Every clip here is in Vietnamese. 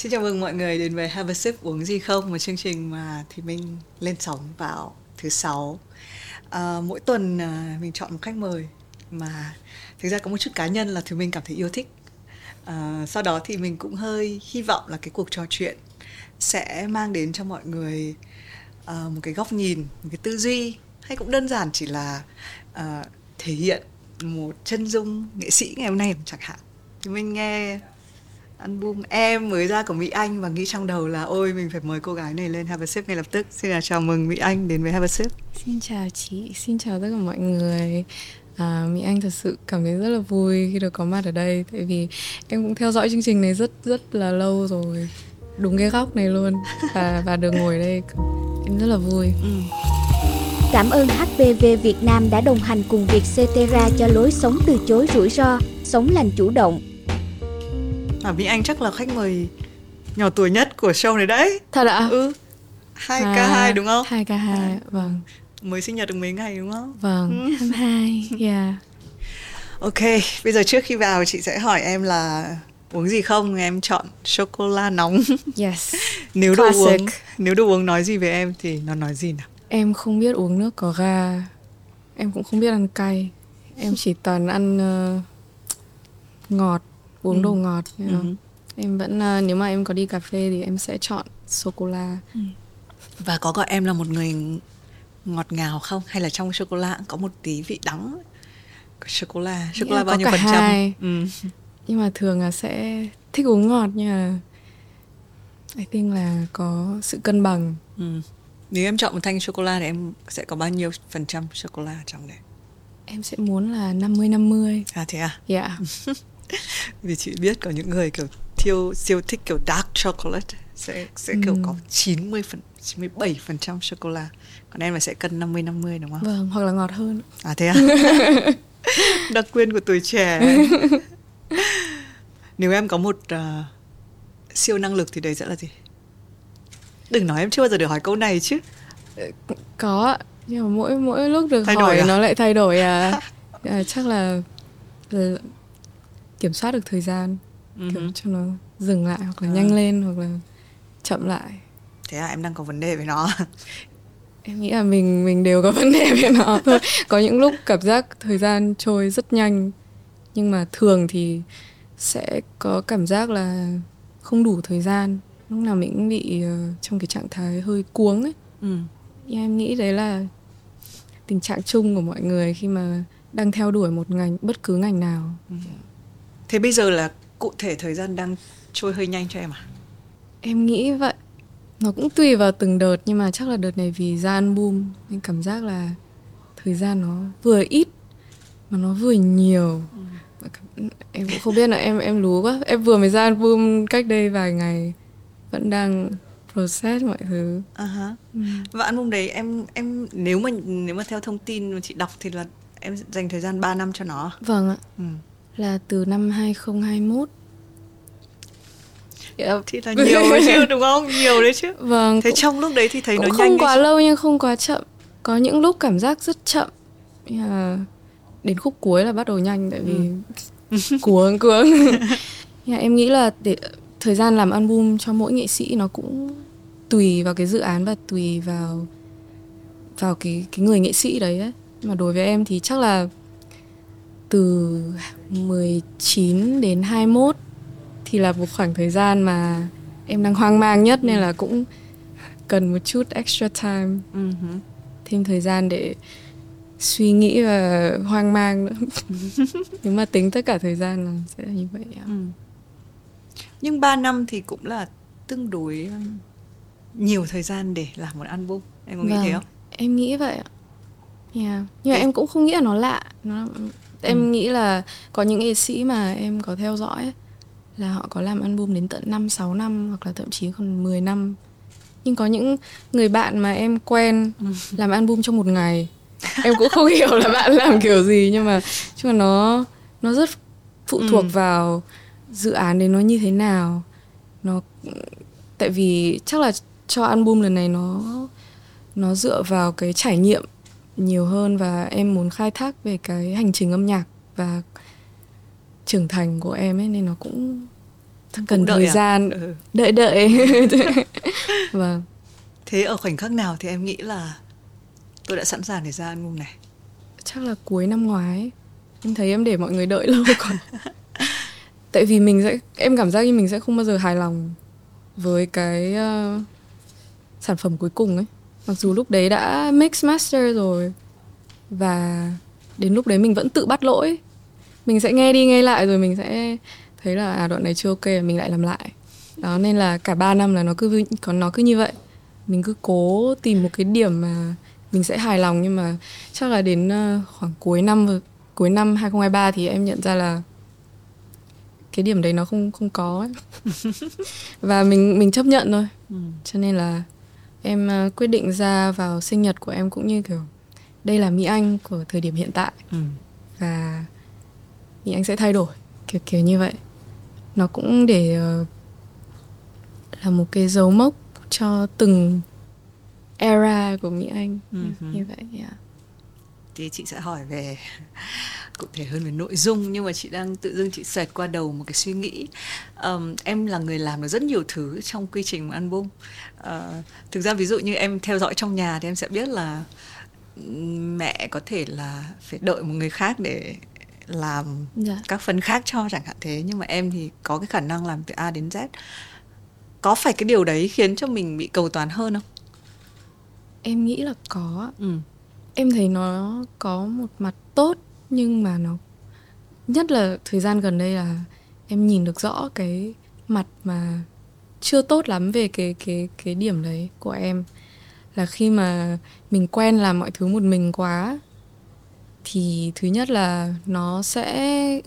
Xin chào mừng mọi người đến với Have a Sip uống gì không, một chương trình mà thì mình lên sóng vào thứ sáu. À, mỗi tuần à, mình chọn một khách mời mà thực ra có một chút cá nhân là thì mình cảm thấy yêu thích. À, sau đó thì mình cũng hơi hy vọng là cái cuộc trò chuyện sẽ mang đến cho mọi người à, một cái góc nhìn, một cái tư duy hay cũng đơn giản chỉ là à, thể hiện một chân dung nghệ sĩ ngày hôm nay chẳng hạn. Thì mình nghe album em mới ra của Mỹ Anh và nghĩ trong đầu là ôi mình phải mời cô gái này lên Have a Sip ngay lập tức. Xin là chào mừng Mỹ Anh đến với Have a Sip. Xin chào chị, xin chào tất cả mọi người. À, Mỹ Anh thật sự cảm thấy rất là vui khi được có mặt ở đây tại vì em cũng theo dõi chương trình này rất rất là lâu rồi đúng cái góc này luôn và và được ngồi đây em rất là vui. Ừ. Cảm ơn HPV Việt Nam đã đồng hành cùng việc Cetera cho lối sống từ chối rủi ro, sống lành chủ động à, Mỹ Anh chắc là khách mời nhỏ tuổi nhất của show này đấy. Thật ạ? Ừ hai k hai. đúng không? Hai k hai vâng. Mới sinh nhật được mấy ngày đúng không? Vâng ừ. hai yeah. Ok bây giờ trước khi vào chị sẽ hỏi em là uống gì không? Em chọn sô cô la nóng. Yes. Nếu đồ uống nếu đồ uống nói gì về em thì nó nói gì nào? Em không biết uống nước có ga. Em cũng không biết ăn cay. Em chỉ toàn ăn uh, ngọt uống ừ. đồ ngọt you know? ừ. em vẫn uh, nếu mà em có đi cà phê thì em sẽ chọn sô cô la ừ. và có gọi em là một người ngọt ngào không hay là trong sô cô la có một tí vị đắng sô cô la sô cô la bao nhiêu phần trăm ừ. nhưng mà thường là sẽ thích uống ngọt nhưng mà I think là có sự cân bằng ừ. nếu em chọn một thanh sô cô la thì em sẽ có bao nhiêu phần trăm sô cô la trong đấy em sẽ muốn là 50 50 à thế à dạ yeah. vì chị biết có những người kiểu thiêu siêu thích kiểu dark chocolate sẽ sẽ kiểu ừ. có 90 phần 97 phần trăm sô cô la còn em là sẽ cân 50 50 đúng không? Vâng, hoặc là ngọt hơn. À thế à? Đặc quyền của tuổi trẻ. Nếu em có một uh, siêu năng lực thì đấy sẽ là gì? Đừng nói em chưa bao giờ được hỏi câu này chứ. Có, nhưng mà mỗi mỗi lúc được thay hỏi à? nó lại thay đổi à. à chắc là, là kiểm soát được thời gian uh-huh. kiểu cho nó dừng lại hoặc là uh. nhanh lên hoặc là chậm lại thế là em đang có vấn đề với nó em nghĩ là mình mình đều có vấn đề với nó thôi có những lúc cảm giác thời gian trôi rất nhanh nhưng mà thường thì sẽ có cảm giác là không đủ thời gian lúc nào mình cũng bị uh, trong cái trạng thái hơi cuống ấy ừ. nhưng em nghĩ đấy là tình trạng chung của mọi người khi mà đang theo đuổi một ngành bất cứ ngành nào ừ. Thế bây giờ là cụ thể thời gian đang trôi hơi nhanh cho em à? Em nghĩ vậy. Nó cũng tùy vào từng đợt nhưng mà chắc là đợt này vì ra album nên cảm giác là thời gian nó vừa ít mà nó vừa nhiều. Ừ. Em cũng không biết là em em lú quá. Em vừa mới ra album cách đây vài ngày vẫn đang process mọi thứ. Uh-huh. Ừ. Và album đấy em em nếu mà nếu mà theo thông tin mà chị đọc thì là em dành thời gian 3 năm cho nó. Vâng ạ. Ừ là từ năm 2021 Yeah. Thì là nhiều đấy chứ đúng không? Nhiều đấy chứ. Vâng. Thế cũng, trong lúc đấy thì thấy nó nhanh không quá lâu nhưng không quá chậm. Có những lúc cảm giác rất chậm. Yeah. Đến khúc cuối là bắt đầu nhanh tại vì ừ. cuống cuống. yeah, em nghĩ là để thời gian làm album cho mỗi nghệ sĩ nó cũng tùy vào cái dự án và tùy vào vào cái cái người nghệ sĩ đấy ấy. Mà đối với em thì chắc là từ 19 đến 21 thì là một khoảng thời gian mà em đang hoang mang nhất nên là cũng cần một chút extra time. Uh-huh. thêm thời gian để suy nghĩ và hoang mang nữa. Nếu mà tính tất cả thời gian là sẽ là như vậy ừ. nhưng 3 năm thì cũng là tương đối um, nhiều thời gian để làm một album. Em có nghĩ vâng, thế không? Em nghĩ vậy ạ. Yeah. nhưng mà em cũng không nghĩ là nó lạ. Nó em ừ. nghĩ là có những nghệ sĩ mà em có theo dõi ấy, là họ có làm album đến tận 5 6 năm hoặc là thậm chí còn 10 năm. Nhưng có những người bạn mà em quen ừ. làm album trong một ngày. em cũng không hiểu là bạn làm kiểu gì nhưng mà nhưng mà nó nó rất phụ ừ. thuộc vào dự án đấy nó như thế nào. Nó tại vì chắc là cho album lần này nó nó dựa vào cái trải nghiệm nhiều hơn và em muốn khai thác về cái hành trình âm nhạc và trưởng thành của em ấy nên nó cũng cần đợi thời à? gian. Ừ. đợi đợi. Vâng. Thế ở khoảnh khắc nào thì em nghĩ là tôi đã sẵn sàng để ra album này? Chắc là cuối năm ngoái. Em thấy em để mọi người đợi lâu quá. Tại vì mình sẽ em cảm giác như mình sẽ không bao giờ hài lòng với cái ờ, sản phẩm cuối cùng ấy mặc dù lúc đấy đã mix master rồi và đến lúc đấy mình vẫn tự bắt lỗi mình sẽ nghe đi nghe lại rồi mình sẽ thấy là à đoạn này chưa ok mình lại làm lại đó nên là cả 3 năm là nó cứ còn nó cứ như vậy mình cứ cố tìm một cái điểm mà mình sẽ hài lòng nhưng mà chắc là đến ờ, khoảng cuối năm cuối năm 2023 thì em nhận ra là cái điểm đấy nó không không có ấy. và mình mình chấp nhận thôi ừ. cho nên là em ờ, quyết định ra vào sinh nhật của em cũng như kiểu đây là Mỹ Anh của thời điểm hiện tại Ừ. và Mỹ Anh sẽ thay đổi kiểu kiểu như vậy nó cũng để ờ, là một cái dấu mốc cho từng era của Mỹ Anh Ừ. như vậy yeah. Thì chị sẽ hỏi về cụ thể hơn về nội dung nhưng mà chị đang tự dưng chị xoẹt qua đầu một cái suy nghĩ Ờm, em là người làm được rất nhiều thứ trong quy trình album Ờ, thực ra ví dụ như em theo dõi trong nhà thì em sẽ biết là mẹ có thể là phải đợi một người khác để làm Dạ. các phần khác cho chẳng hạn thế nhưng mà em thì có cái khả năng làm từ A đến Z có phải cái điều đấy khiến cho mình bị cầu toàn hơn không? Em nghĩ là có Ừ. em thấy nó có một mặt tốt nhưng mà nó nhất là thời gian gần đây là em nhìn được rõ cái mặt mà chưa tốt lắm về cái cái cái điểm đấy của em là khi mà mình quen làm mọi thứ một mình quá thì thứ nhất là nó sẽ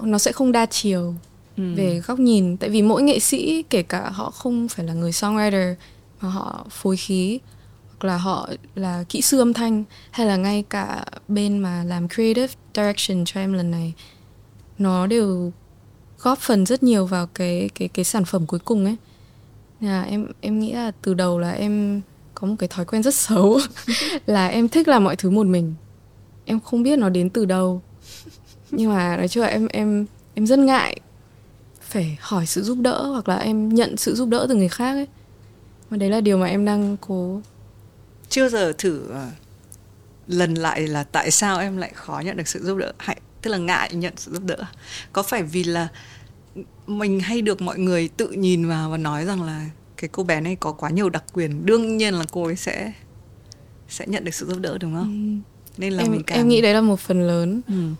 nó sẽ không đa chiều Ừ. về góc nhìn tại vì mỗi nghệ sĩ kể cả họ không phải là người songwriter mà họ phối khí hoặc là họ là kỹ sư âm thanh, hay là ngay cả bên mà làm creative direction cho em lần này, nó đều góp phần rất nhiều vào cái cái cái sản phẩm cuối cùng ấy. Là em em nghĩ là từ đầu là em có một cái thói quen rất xấu, là em thích làm mọi thứ một mình. Em không biết nó đến từ đâu. Nhưng mà nói chung là em em em rất ngại phải hỏi sự giúp đỡ hoặc là em nhận sự giúp đỡ từ người khác ấy. Mà đấy là điều mà em đang cố chưa giờ thử ờ, lần lại là tại sao em lại khó nhận được sự giúp đỡ? Hay tức là ngại nhận sự giúp đỡ? Có phải vì là mình hay được mọi người tự nhìn vào và nói rằng là cái cô bé này có quá nhiều đặc quyền đương nhiên là cô ấy sẽ sẽ nhận được sự giúp đỡ đúng không? Nên là em mình càng em nghĩ đấy là một phần lớn. Ừ.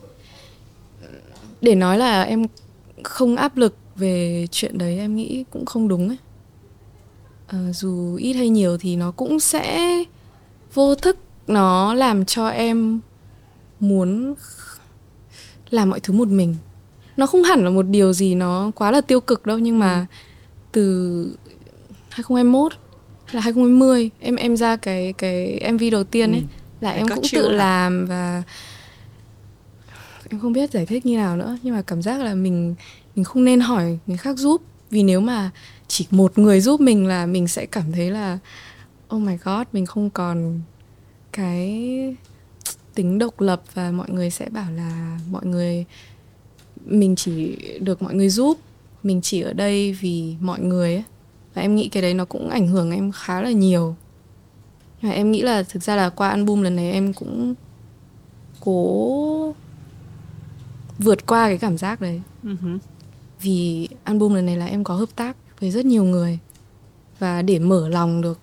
để nói là em không áp lực về chuyện đấy em nghĩ cũng không đúng ấy. Ờ, dù ít hay nhiều thì nó cũng sẽ vô thức nó làm cho em muốn làm mọi thứ một mình nó không hẳn là một điều gì nó quá là tiêu cực đâu nhưng mà từ 2021 là 2020 em em ra cái cái MV đầu tiên ấy Ừ. là em cũng tự làm và em không biết giải thích như nào nữa nhưng mà cảm giác là mình mình không nên hỏi người khác giúp vì nếu mà chỉ một người giúp mình là mình sẽ cảm thấy là oh my god mình không còn cái tính độc lập và mọi người sẽ bảo là mọi người mình chỉ được mọi người giúp mình chỉ ở đây vì mọi người ấy. và em nghĩ cái đấy nó cũng ảnh hưởng em khá là nhiều và em nghĩ là thực ra là qua album lần này em cũng cố vượt qua cái cảm giác đấy hứ. vì album lần này là em có hợp tác với rất nhiều người và để mở lòng được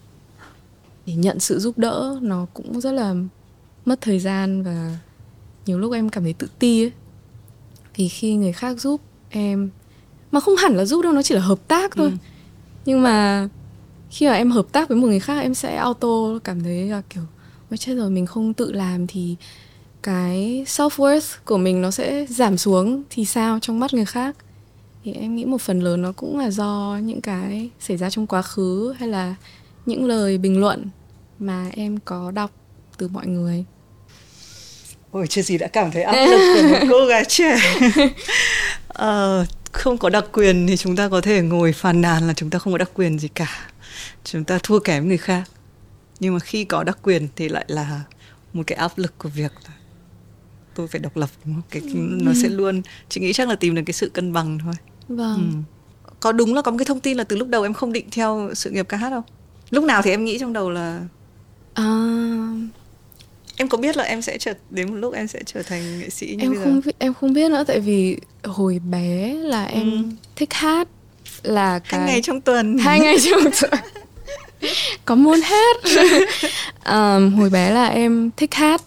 để nhận sự giúp đỡ nó cũng rất là mất thời gian và nhiều lúc em cảm thấy tự ti ấy. Vì khi người khác giúp em mà không hẳn là giúp đâu nó chỉ là hợp tác thôi. Ừ. nhưng mà khi mà em hợp tác với một người khác em sẽ auto cảm thấy là kiểu ôi chết rồi mình không tự làm thì cái self worth của mình nó sẽ giảm xuống thì sao? Trong mắt người khác. Thì em nghĩ một phần lớn nó cũng là do những cái xảy ra trong quá khứ hay là những lời bình luận mà em có đọc từ mọi người. Ôi chưa gì đã cảm thấy áp lực của một cô gái trẻ. Ờ, Không có đặc quyền thì chúng ta có thể ngồi phàn nàn là chúng ta không có đặc quyền gì cả. Chúng ta thua kém người khác. Nhưng mà khi có đặc quyền thì lại là một cái áp lực của việc là tôi phải độc lập đúng không? Cái, nó sẽ luôn Chị nghĩ chắc là tìm được cái sự cân bằng thôi. Vâng. Ừ. có đúng là có một cái thông tin là từ lúc đầu em không định theo sự nghiệp ca hát không lúc nào thì em nghĩ trong đầu là à, em có biết là em sẽ trở đến một lúc em sẽ trở thành nghệ sĩ như em bây không giờ em không biết nữa tại vì hồi bé là em Ừ. thích hát là hai cái ngày trong tuần. Hai ngày trong tuần. Có muốn hát. Ờm, hồi bé là em thích hát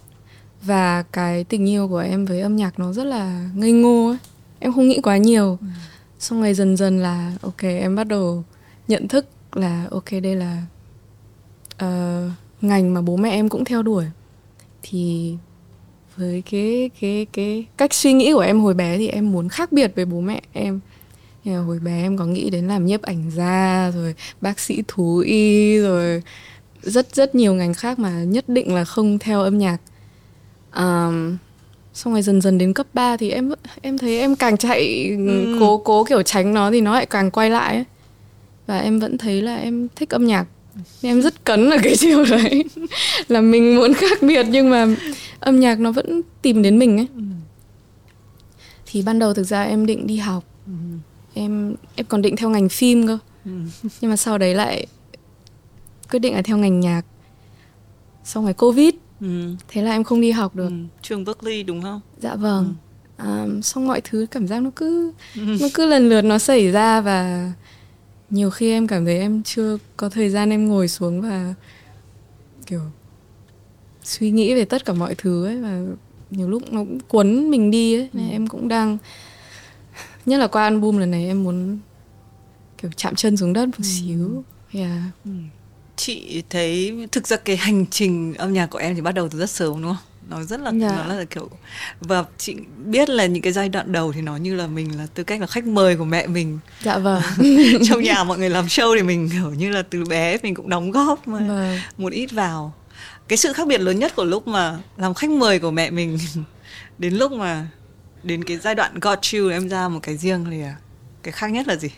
và cái tình yêu của em với âm nhạc nó rất là ngây ngô ấy. em không nghĩ quá nhiều. Xong rồi dần dần là ok em bắt đầu nhận thức là ok đây là ờ, ngành mà bố mẹ em cũng theo đuổi thì với cái cái cái cách suy nghĩ của em hồi bé thì em muốn khác biệt với bố mẹ em mà hồi bé em có nghĩ đến làm nhiếp ảnh gia rồi bác sĩ thú y rồi rất rất nhiều ngành khác mà nhất định là không theo âm nhạc um, xong rồi dần dần đến cấp 3 thì em em thấy em càng chạy Ừ. cố cố kiểu tránh nó thì nó lại càng quay lại ấy. và em vẫn thấy là em thích âm nhạc em rất cấn ở cái chiều đấy. Là mình muốn khác biệt nhưng mà âm nhạc nó vẫn tìm đến mình ấy. Thì ban đầu thực ra em định đi học. Em em còn định theo ngành phim cơ. Nhưng mà sau đấy lại quyết định là theo ngành nhạc. Xong rồi covid ừ. thế là em không đi học được. Ừ. trường Berkeley đúng không? Dạ vâng. À, xong mọi thứ cảm giác nó cứ nó cứ lần lượt nó xảy ra và nhiều khi em cảm thấy em chưa có thời gian em ngồi xuống và kiểu suy nghĩ về tất cả mọi thứ ấy và nhiều lúc nó cũng cuốn mình đi ấy. Nên em cũng đang nhất là qua album lần này em muốn kiểu chạm chân xuống đất một xíu. Yeah. chị thấy thực ra cái hành trình âm nhạc của em thì bắt đầu từ rất sớm đúng không nó rất là Dạ. nó là kiểu và chị biết là những cái giai đoạn đầu thì nó như là mình là tư cách là khách mời của mẹ mình. Dạ vâng. Trong nhà mọi người làm show thì mình kiểu như là từ bé mình cũng đóng góp mà vâng. một ít vào. Cái sự khác biệt lớn nhất của lúc mà làm khách mời của mẹ mình đến lúc mà đến cái giai đoạn got you em ra một cái riêng thì à, cái khác nhất là gì?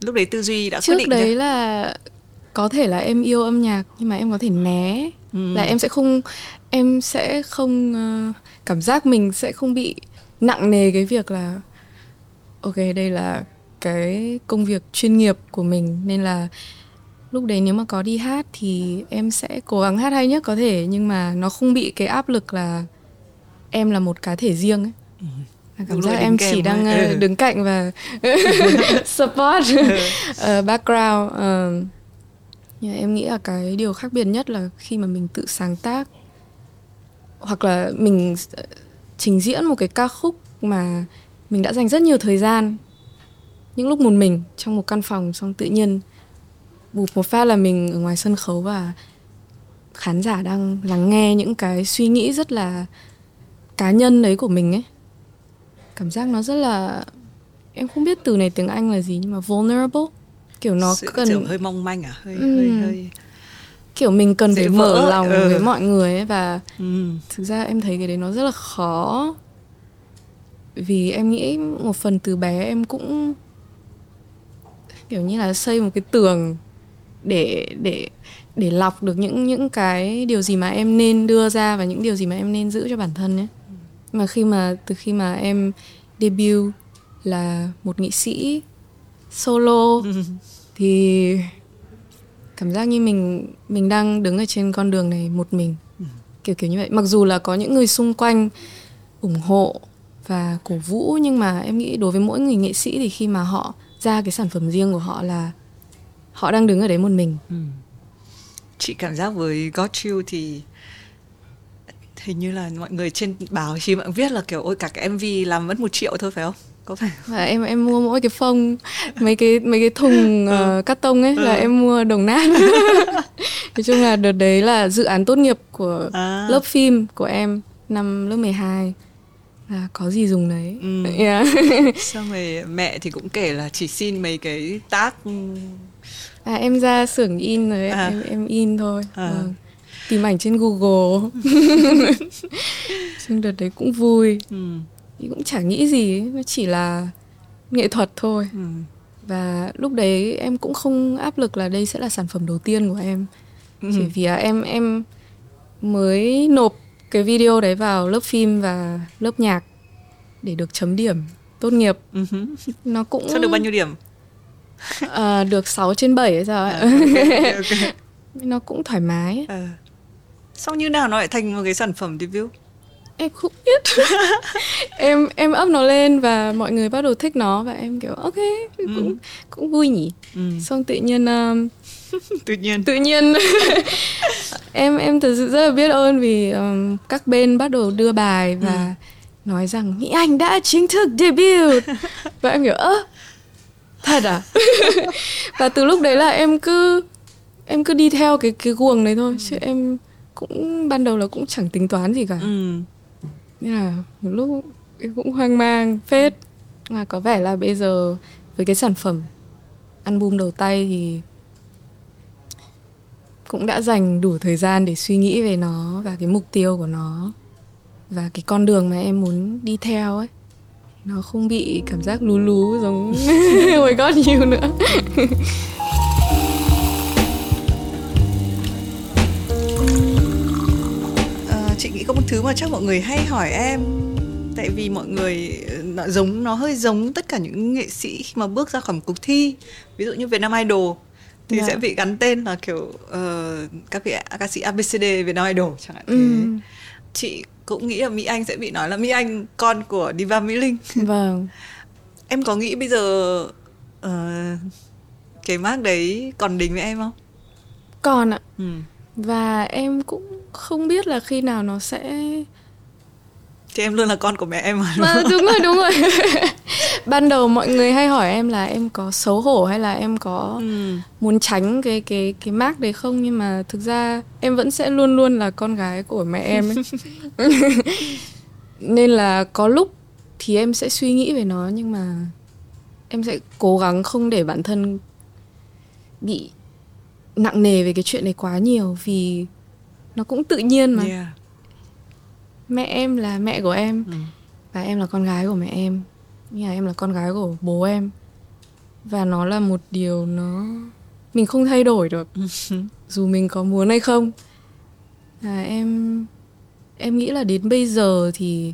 Lúc đấy tư duy đã quyết trước định đấy chưa? là có thể là em yêu âm nhạc nhưng mà em có thể né Ừ. là em sẽ không em sẽ không ờ, cảm giác mình sẽ không bị nặng nề cái việc là ok đây là cái công việc chuyên nghiệp của mình nên là lúc đấy nếu mà có đi hát thì em sẽ cố gắng hát hay nhất có thể nhưng mà nó không bị cái áp lực là em là một cá thể riêng ấy cảm Đúng giác em chỉ đang ấy. ờ, đứng cạnh và support ờ, background ờ. Nhưng em nghĩ là cái điều khác biệt nhất là khi mà mình tự sáng tác. Hoặc là mình ờ, trình diễn một cái ca khúc mà mình đã dành rất nhiều thời gian, những lúc một mình trong một căn phòng, xong tự nhiên bụp một phát là mình ở ngoài sân khấu và khán giả đang lắng nghe những cái suy nghĩ rất là cá nhân đấy của mình ấy. Cảm giác nó rất là, em không biết từ này tiếng anh là gì nhưng mà vulnerable kiểu nó Sự cần kiểu hơi mong manh à hơi Ừ. hơi hơi kiểu mình cần Dễ phải vỡ mở ấy, lòng ừ. với mọi người ấy và ừ. thực ra em thấy cái đấy nó rất là khó vì em nghĩ một phần từ bé em cũng kiểu như là xây một cái tường để để để lọc được những những cái điều gì mà em nên đưa ra và những điều gì mà em nên giữ cho bản thân nhé mà khi mà từ khi mà em debut là một nghệ sĩ solo thì cảm giác như mình mình đang đứng ở trên con đường này một mình. Kiểu kiểu như vậy. Mặc dù là có những người xung quanh ủng hộ và cổ vũ, nhưng mà em nghĩ đối với mỗi người nghệ sĩ thì khi mà họ ra cái sản phẩm riêng của họ là họ đang đứng ở đấy một mình. Chị cảm giác với Got You thì hình như là mọi người trên báo chí bạn viết là kiểu, ôi, cả cái MV làm mất một triệu thôi, phải không? Có phải và em em mua mỗi cái phông mấy cái mấy cái thùng ờ, cắt tông ấy là Ừ. em mua đồng nát nói chung là đợt đấy là dự án tốt nghiệp của À. lớp phim của em năm lớp 12 là có gì dùng đấy Ừ. yeah. xong rồi mẹ thì cũng kể là chỉ xin mấy cái tác ừ, à, em ra xưởng in rồi. À. em em in thôi À. vâng. tìm ảnh trên Google nhưng đợt đấy cũng vui ừ, thì cũng chả nghĩ gì ấy. nó chỉ là nghệ thuật thôi ừ. và lúc đấy em cũng không áp lực là đây sẽ là sản phẩm đầu tiên của em Ừ. chỉ vì là em em mới nộp cái video đấy vào lớp phim và lớp nhạc để được chấm điểm tốt nghiệp Ừ nó cũng Sao được bao nhiêu điểm à, được 6 trên 7 hay sao ấy À, ok, ok. nó cũng thoải mái ấy. Ờ. Sao như nào nó lại thành một cái sản phẩm debut? Em không biết. Em em up nó lên và mọi người bắt đầu thích nó và em kiểu ok cũng cũng vui nhỉ. Ừ. xong tự nhiên um, Tự nhiên. tự nhiên. Em em thật sự rất là biết ơn vì um, các bên bắt đầu đưa bài và nói rằng Mỹ Anh đã chính thức debut. Và em kiểu ơ thật à? Và từ lúc đấy là em cứ em cứ đi theo cái cái guồng đấy thôi. Chứ em cũng ban đầu là cũng chẳng tính toán gì cả. Ừ nên là một lúc em cũng hoang mang, phết. Mà có vẻ là bây giờ với cái sản phẩm album đầu tay thì cũng đã dành đủ thời gian để suy nghĩ về nó và cái mục tiêu của nó và cái con đường mà em muốn đi theo ấy. Nó không bị cảm giác lú lú giống oh god nhiều nữa. Thứ mà chắc mọi người hay hỏi em. Tại vì mọi người ờ, nó giống nó hơi giống tất cả những nghệ sĩ khi mà bước ra khỏi một cuộc thi. Ví dụ như Việt Nam Idol thì Dạ. sẽ bị gắn tên là kiểu ờ, các vị ca sĩ ABCD Việt Nam Idol chẳng hạn. Thế Ừ. chị cũng nghĩ là Mỹ Anh sẽ bị nói là Mỹ Anh con của Diva Mỹ Linh. Vâng. Em có nghĩ bây giờ ờ, cái mác đấy còn đính với em không? Còn ạ. Ừ. và em cũng không biết là khi nào nó sẽ thì em luôn là con của mẹ em mà Mà đúng rồi đúng rồi. Ban đầu mọi người hay hỏi em là em có xấu hổ hay là em có ừ. muốn tránh cái cái cái mác đấy không? Nhưng mà thực ra em vẫn sẽ luôn luôn là con gái của mẹ em ấy. Nên là có lúc thì em sẽ suy nghĩ về nó nhưng mà em sẽ cố gắng không để bản thân bị nặng nề về cái chuyện này quá nhiều vì nó cũng tự nhiên mà. Yeah. mẹ em là mẹ của em ừ. và em là con gái của mẹ em. Nhưng mà em là con gái của bố em. Và nó là một điều nó mình không thay đổi được. Dù mình có muốn hay không. À, em em nghĩ là đến bây giờ thì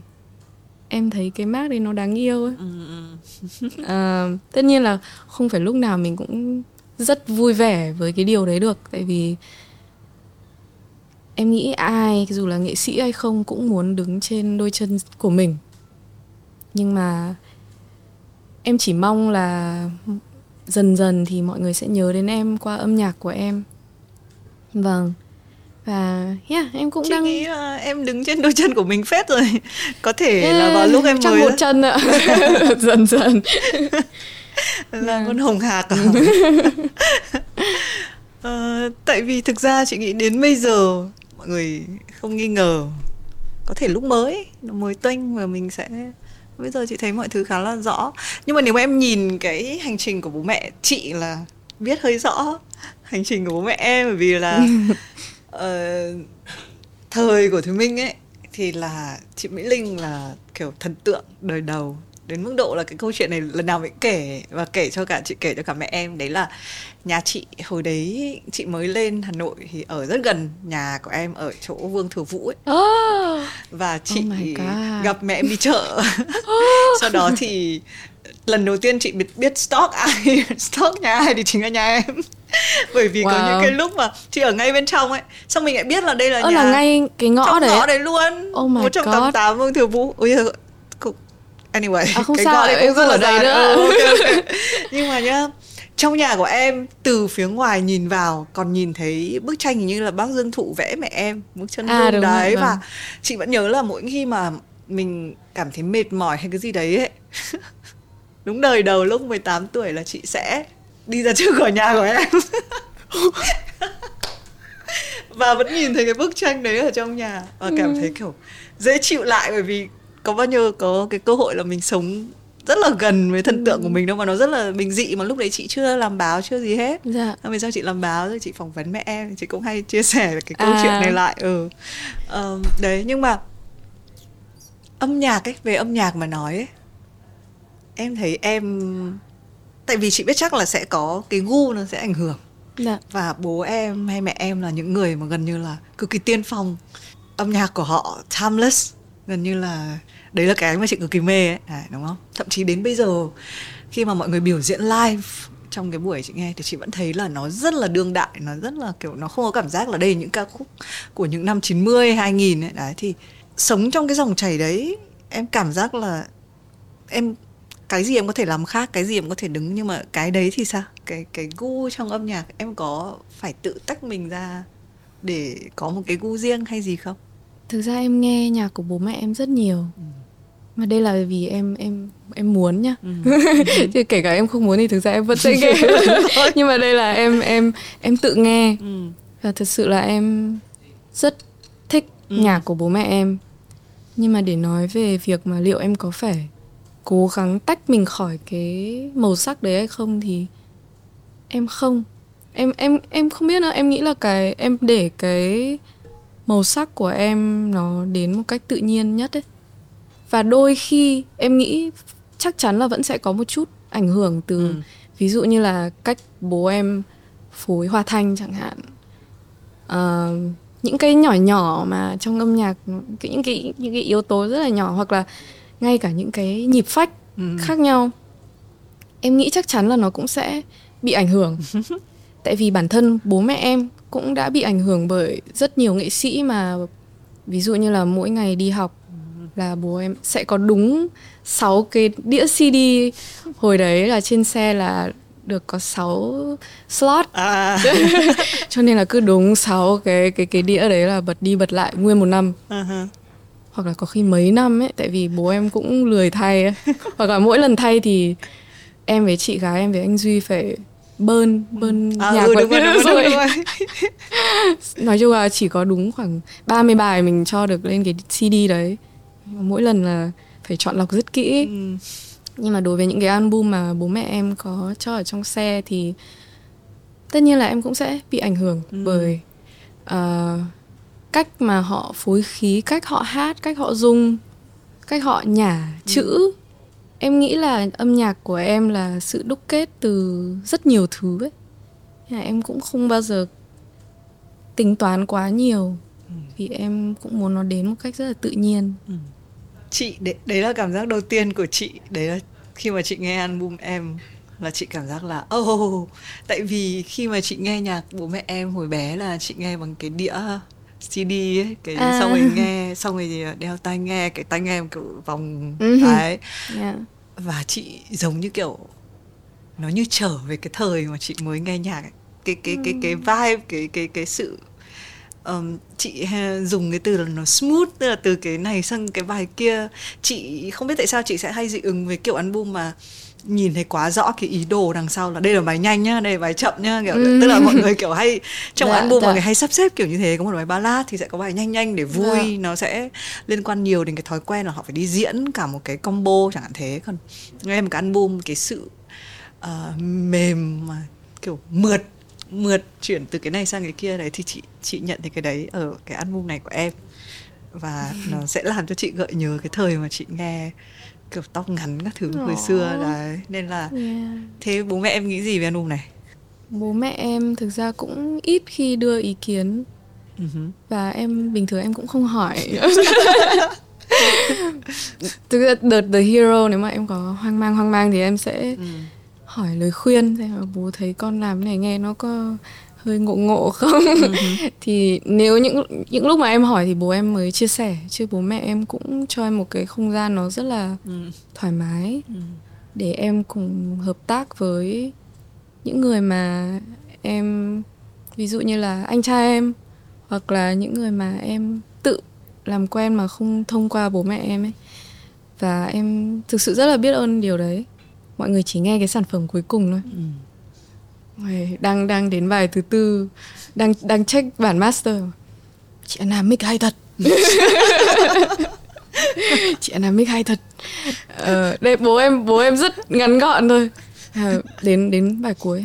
em thấy cái mác đấy nó đáng yêu ấy. Ừ, ừ. à, tất nhiên là không phải lúc nào mình cũng rất vui vẻ với cái điều đấy được. Tại vì em nghĩ ai dù là nghệ sĩ hay không cũng muốn đứng trên đôi chân của mình. Nhưng mà em chỉ mong là dần dần thì mọi người sẽ nhớ đến em qua âm nhạc của em. Vâng. Và yeah, em cũng chị đang nghĩ là em đứng trên đôi chân của mình phết rồi. Có thể là vào lúc em chắc mới một chân ạ. Dần dần là con hồng hạc à? Ờ, tại vì thực ra chị nghĩ đến bây giờ mọi người không nghi ngờ. Có thể lúc mới nó mới toanh và mình sẽ bây giờ chị thấy mọi thứ khá là rõ. Nhưng mà nếu mà em nhìn cái hành trình của bố mẹ chị là biết hơi rõ hành trình của bố mẹ em bởi vì là ờ, thời của Thúy Minh ấy thì là chị Mỹ Linh là kiểu thần tượng đời đầu đến mức độ là cái câu chuyện này lần nào mình kể và kể cho cả chị kể cho cả mẹ em. Đấy là nhà chị hồi đấy chị mới lên Hà Nội thì ở rất gần nhà của em ở chỗ Vương Thừa Vũ ấy. Oh, và chị Oh God. gặp mẹ em đi chợ. Sau đó thì lần đầu tiên chị biết biết stalk ai stalk nhà ai thì chính là nhà em. Bởi vì có Wow. những cái lúc mà chị ở ngay bên trong ấy xong mình lại biết là đây là ơ nhà là ngay cái ngõ trong đấy ngõ đấy. luôn. Oh my 188 Vương Thừa Vũ. Ôi giời, anyway À, không cái sao, đấy em cũng rất là ở đây dài. nữa. Ừ, ok, ok. nhưng mà nhá trong nhà của em từ phía ngoài nhìn vào còn nhìn thấy bức tranh hình như là bác Dương Thụ vẽ mẹ em bức chân À, dung đúng rồi, đấy vâng. và chị vẫn nhớ là mỗi khi mà mình cảm thấy mệt mỏi hay cái gì đấy ấy đúng đời đầu lúc 18 tuổi là chị sẽ đi ra trước khỏi nhà của em và vẫn nhìn thấy cái bức tranh đấy ở trong nhà và cảm thấy kiểu dễ chịu lại bởi vì có bao nhiêu có cái cơ hội là mình sống rất là gần với thần tượng của mình đâu mà nó rất là bình dị mà lúc đấy chị chưa làm báo chưa gì hết. Dạ. Về sau chị làm báo rồi chị phỏng vấn mẹ em chị cũng hay chia sẻ cái câu À. chuyện này lại ừ. Ờm, đấy nhưng mà âm nhạc ấy về âm nhạc mà nói ấy em thấy em tại vì chị biết chắc là sẽ có cái gu nó sẽ ảnh hưởng. Dạ. Và bố em hay mẹ em là những người mà gần như là cực kỳ tiên phong. Âm nhạc của họ timeless gần như là đấy là cái mà chị cực kỳ mê ấy. À, đúng không? Thậm chí đến bây giờ khi mà mọi người biểu diễn live trong cái buổi chị nghe thì chị vẫn thấy là nó rất là đương đại nó rất là kiểu nó không có cảm giác là đây những ca khúc của những năm 90 2000 ấy. Đấy thì sống trong cái dòng chảy đấy em cảm giác là em cái gì em có thể làm khác cái gì em có thể đứng nhưng mà cái đấy thì sao? Cái cái gu trong âm nhạc em có phải tự tách mình ra để có một cái gu riêng hay gì không? Thực ra em nghe nhạc của bố mẹ em rất nhiều ừ. mà đây là vì em em em muốn nhá ừ. chứ kể cả em không muốn thì thực ra em vẫn sẽ nghe nhưng mà đây là em em em tự nghe ừ. và thật sự là em rất thích ừ. nhạc của bố mẹ em nhưng mà để nói về việc mà liệu em có phải cố gắng tách mình khỏi cái màu sắc đấy hay không thì em không em em em không biết nữa em nghĩ là cái em để cái màu sắc của em nó đến một cách tự nhiên nhất ấy và đôi khi em nghĩ chắc chắn là vẫn sẽ có một chút ảnh hưởng từ ừ. ví dụ như là cách bố em phối hòa thanh chẳng hạn uh, những cái nhỏ nhỏ mà trong âm nhạc những cái những cái yếu tố rất là nhỏ hoặc là ngay cả những cái nhịp phách ừ. khác nhau em nghĩ chắc chắn là nó cũng sẽ bị ảnh hưởng tại vì bản thân bố mẹ em cũng đã bị ảnh hưởng bởi rất nhiều nghệ sĩ mà ví dụ như là mỗi ngày đi học là bố em sẽ có đúng 6 cái đĩa CD hồi đấy là trên xe là được có 6 slot à. cho nên là cứ đúng 6 cái cái cái đĩa đấy là bật đi bật lại nguyên một năm uh-huh. hoặc là có khi mấy năm ấy tại vì bố em cũng lười thay ấy. hoặc là mỗi lần thay thì em với chị gái em với anh duy phải bơn bơn à, nhạc ừ, rồi, đúng rồi, đúng rồi. nói chung là chỉ có đúng khoảng 30 bài mình cho được lên cái CD đấy mỗi lần là phải chọn lọc rất kỹ ừ. nhưng mà đối với những cái album mà bố mẹ em có cho ở trong xe thì tất nhiên là em cũng sẽ bị ảnh hưởng ừ. bởi uh, cách mà họ phối khí cách họ hát cách họ dung cách họ nhả ừ. chữ em nghĩ là âm nhạc của em là sự đúc kết từ rất nhiều thứ ấy. Em cũng không bao giờ tính toán quá nhiều. Ừ. vì em cũng muốn nó đến một cách rất là tự nhiên. Ừ. chị đấy, đấy là cảm giác đầu tiên của chị. Đấy là khi mà chị nghe album em là chị cảm giác là oh tại vì khi mà chị nghe nhạc bố mẹ em hồi bé là chị nghe bằng cái đĩa CD ấy cái à. xong rồi nghe xong rồi đeo tai nghe cái tai nghe kiểu vòng uh-huh. đấy yeah. và chị giống như kiểu nó như trở về cái thời mà chị mới nghe nhạc ấy. cái cái cái cái vibe cái cái cái sự um, chị dùng cái từ là nó smooth tức là từ cái này sang cái bài kia chị không biết tại sao chị sẽ hay dị ứng với kiểu album mà nhìn thấy quá rõ cái ý đồ đằng sau là đây là bài nhanh nhá đây là bài chậm nhá kiểu ừ. tức là mọi người kiểu hay trong dạ, album dạ. mọi người hay sắp xếp kiểu như thế có một bài ballad thì sẽ có bài nhanh nhanh để vui dạ. nó sẽ liên quan nhiều đến cái thói quen là họ phải đi diễn cả một cái combo chẳng hạn thế còn nghe một cái album cái sự uh, mềm mà kiểu mượt mượt chuyển từ cái này sang cái kia đấy thì chị chị nhận thấy cái đấy ở cái album này của em và nó sẽ làm cho chị gợi nhớ cái thời mà chị nghe kiểu tóc ngắn các thứ hồi xưa đấy nên là yeah. thế bố mẹ em nghĩ gì về album này bố mẹ em thực ra cũng ít khi đưa ý kiến uh-huh. và em bình thường em cũng không hỏi thực ra đợt The Hero nếu mà em có hoang mang hoang mang thì em sẽ ừ. hỏi lời khuyên xem bố thấy con làm này nghe nó có hơi ngộ ngộ không ừ. thì nếu những những lúc mà em hỏi thì bố em mới chia sẻ chứ bố mẹ em cũng cho em một cái không gian nó rất là ừ. thoải mái ừ. để em cùng hợp tác với những người mà em ví dụ như là anh trai em hoặc là những người mà em tự làm quen mà không thông qua bố mẹ em ấy và em thực sự rất là biết ơn điều đấy mọi người chỉ nghe cái sản phẩm cuối cùng thôi ừ đang đang đến bài thứ tư. Đang đang check bản master. Chị Anna mic hay thật? Chị Anna mic hay thật? Ờ, đây bố em bố em rất ngắn gọn thôi. À, đến đến bài cuối.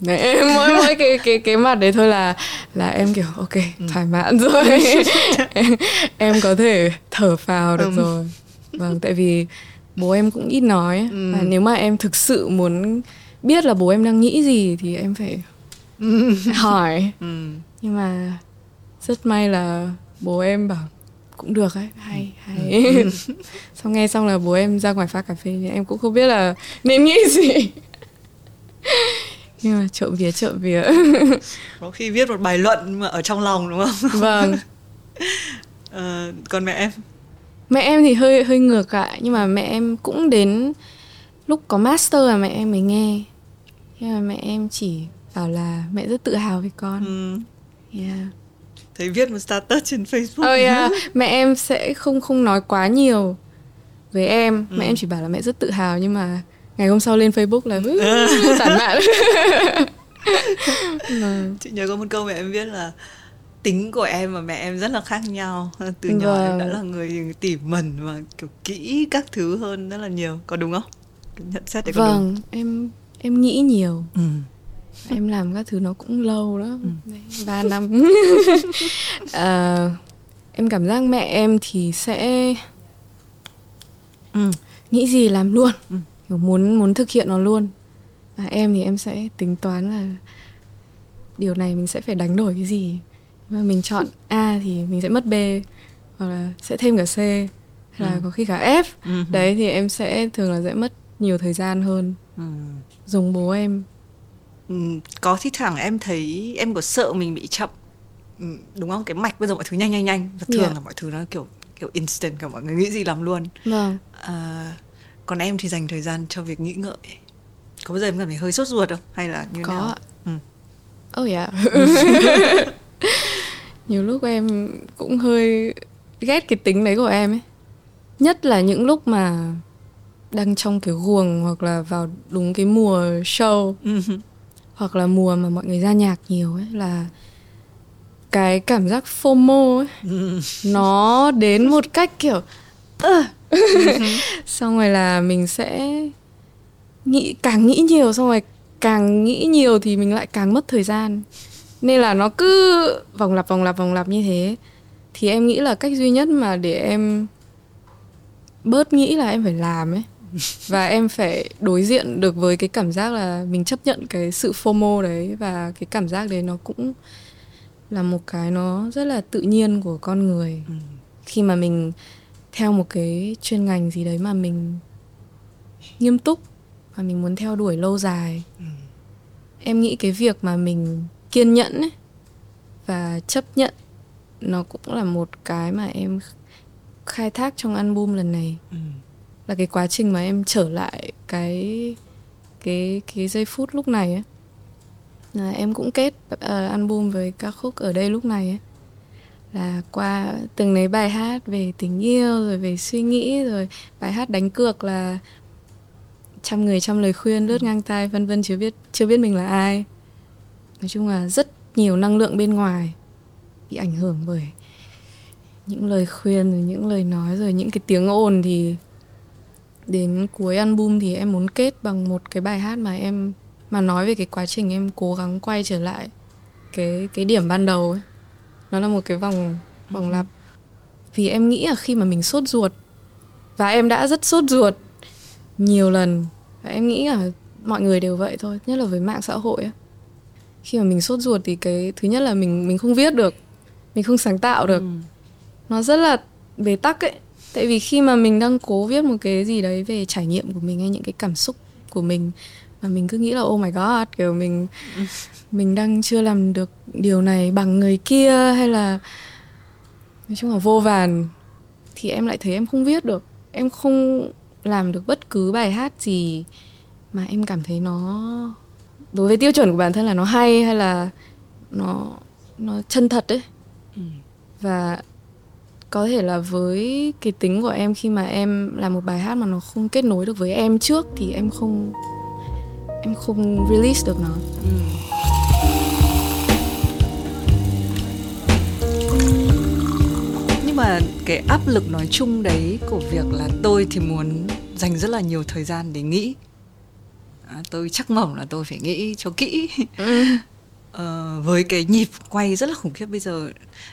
Đấy, mỗi mỗi cái cái cái mặt đấy thôi là là em kiểu ok ừ. thoải mãn rồi. Em, em có thể thở phào được ừ. rồi. Vâng tại vì bố em cũng ít nói ừ. và nếu mà em thực sự muốn biết là bố em đang nghĩ gì thì em phải hỏi. Ừ. nhưng mà rất may là bố em bảo cũng được ấy hay ừ. hay. Xong nghe xong là bố em ra ngoài pha cà phê thì em cũng không biết là nên nghĩ gì. Nhưng mà trộm vía trộm vía. Có khi viết một bài luận mà ở trong lòng đúng không? Vâng. Ờ, còn mẹ em? Mẹ em thì hơi hơi ngược lại nhưng mà mẹ em cũng đến lúc có master là mẹ em mới nghe nhưng mà mẹ em chỉ bảo là mẹ rất tự hào về con ừ. yeah. thấy viết một status trên Facebook oh yeah. mẹ em sẽ không không nói quá nhiều với em ừ. mẹ em chỉ bảo là mẹ rất tự hào nhưng mà ngày hôm sau lên Facebook là tản mạn chị nhớ có một câu mẹ em viết là tính của em và mẹ em rất là khác nhau từ nhỏ vâng. em đã là người tỉ mẩn và kiểu kỹ các thứ hơn rất là nhiều có đúng không nhận xét đấy có vâng đúng? em em nghĩ nhiều ừ. em làm các thứ nó cũng lâu đó ừ. ba năm à, em cảm giác mẹ em thì sẽ ừ. nghĩ gì làm luôn ừ. kiểu muốn muốn thực hiện nó luôn và em thì em sẽ tính toán là điều này mình sẽ phải đánh đổi cái gì mà mình chọn A thì mình sẽ mất B hoặc là sẽ thêm cả C hay là ừ. có khi cả F ừ. đấy thì em sẽ thường là sẽ mất nhiều thời gian hơn ừ. Giống bố em ừ, có thi thoảng em thấy em có sợ mình bị chậm ừ, đúng không cái mạch bây giờ mọi thứ nhanh nhanh nhanh và thường yeah. là mọi thứ nó kiểu kiểu instant cả mọi người nghĩ gì làm luôn vâng à, còn em thì dành thời gian cho việc nghĩ ngợi có bao giờ em cảm thấy hơi sốt ruột không hay là như có nào? Ừ. Oh yeah. Nhiều lúc em cũng hơi ghét cái tính đấy của em ấy. Nhất là những lúc mà đang trong cái guồng hoặc là vào đúng cái mùa show ừ. hoặc là mùa mà mọi người ra nhạc nhiều ấy là cái cảm giác FOMO ấy ừ. nó đến một cách kiểu uh. xong rồi là mình sẽ nghĩ càng nghĩ nhiều xong rồi càng nghĩ nhiều thì mình lại càng mất thời gian nên là nó cứ vòng lặp vòng lặp vòng lặp như thế thì em nghĩ là cách duy nhất mà để em bớt nghĩ là em phải làm ấy và em phải đối diện được với cái cảm giác là mình chấp nhận cái sự FOMO đấy và cái cảm giác đấy nó cũng là một cái nó rất là tự nhiên của con người ừ. khi mà mình theo một cái chuyên ngành gì đấy mà mình nghiêm túc và mình muốn theo đuổi lâu dài ừ. em nghĩ cái việc mà mình kiên nhẫn ấy, và chấp nhận nó cũng là một cái mà em khai thác trong album lần này ừ là cái quá trình mà em trở lại cái cái cái giây phút lúc này ấy. Là em cũng kết uh, album với ca khúc ở đây lúc này ấy. Là qua từng lấy bài hát về tình yêu rồi về suy nghĩ rồi bài hát đánh cược là trăm người trăm lời khuyên lướt ngang tai vân vân chưa biết chưa biết mình là ai. Nói chung là rất nhiều năng lượng bên ngoài bị ảnh hưởng bởi những lời khuyên rồi những lời nói rồi những cái tiếng ồn thì đến cuối album thì em muốn kết bằng một cái bài hát mà em mà nói về cái quá trình em cố gắng quay trở lại cái cái điểm ban đầu ấy. Nó là một cái vòng vòng lặp. Vì em nghĩ là khi mà mình sốt ruột và em đã rất sốt ruột nhiều lần và em nghĩ là mọi người đều vậy thôi nhất là với mạng xã hội ấy. khi mà mình sốt ruột thì cái thứ nhất là mình mình không viết được mình không sáng tạo được. Ừ. nó rất là bế tắc ấy tại vì khi mà mình đang cố viết một cái gì đấy về trải nghiệm của mình hay những cái cảm xúc của mình mà mình cứ nghĩ là oh my god kiểu mình mình đang chưa làm được điều này bằng người kia hay là nói chung là vô vàn thì em lại thấy em không viết được em không làm được bất cứ bài hát gì mà em cảm thấy nó đối với tiêu chuẩn của bản thân là nó hay hay là nó nó chân thật ấy ừ. và có thể là với cái tính của em khi mà em làm một bài hát mà nó không kết nối được với em trước thì em không em không release được nó ừ. nhưng mà cái áp lực nói chung đấy của việc là tôi thì muốn dành rất là nhiều thời gian để nghĩ à, tôi chắc mỏng là tôi phải nghĩ cho kỹ ừ. Ờ, với cái nhịp quay rất là khủng khiếp bây giờ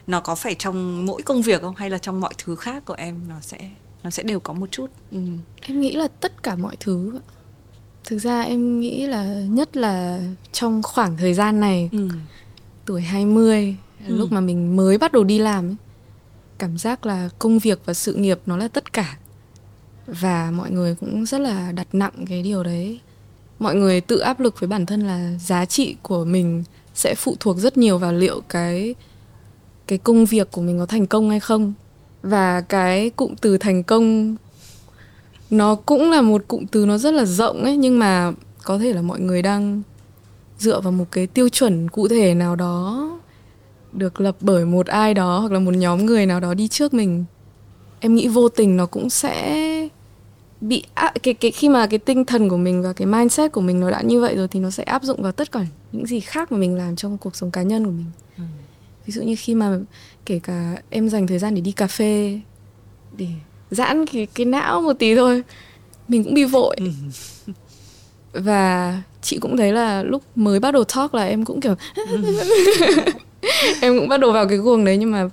nó có phải trong mỗi công việc không hay là trong mọi thứ khác của em nó sẽ nó sẽ đều có một chút ừ. em nghĩ là tất cả mọi thứ thực ra em nghĩ là nhất là trong khoảng thời gian này ừ. tuổi 20 ừ. lúc mà mình mới bắt đầu đi làm ấy, cảm giác là công việc và sự nghiệp nó là tất cả và mọi người cũng rất là đặt nặng cái điều đấy mọi người tự áp lực với bản thân là giá trị của mình sẽ phụ thuộc rất nhiều vào liệu cái cái công việc của mình có thành công hay không. Và cái cụm từ thành công, nó cũng là một cụm từ nó rất là rộng ấy, nhưng mà có thể là mọi người đang dựa vào một cái tiêu chuẩn cụ thể nào đó được lập bởi một ai đó hoặc là một nhóm người nào đó đi trước mình. Em nghĩ vô tình nó cũng sẽ bị cái cái khi mà cái tinh thần của mình và cái mindset của mình nó đã như vậy rồi thì nó sẽ áp dụng vào tất cả những gì khác mà mình làm trong cuộc sống cá nhân của mình ừ. ví dụ như khi mà kể cả em dành thời gian để đi cà phê để giãn cái cái não một tí thôi mình cũng bị vội ừ. và chị cũng thấy là lúc mới bắt đầu talk là em cũng kiểu em cũng bắt đầu vào cái guồng đấy nhưng mà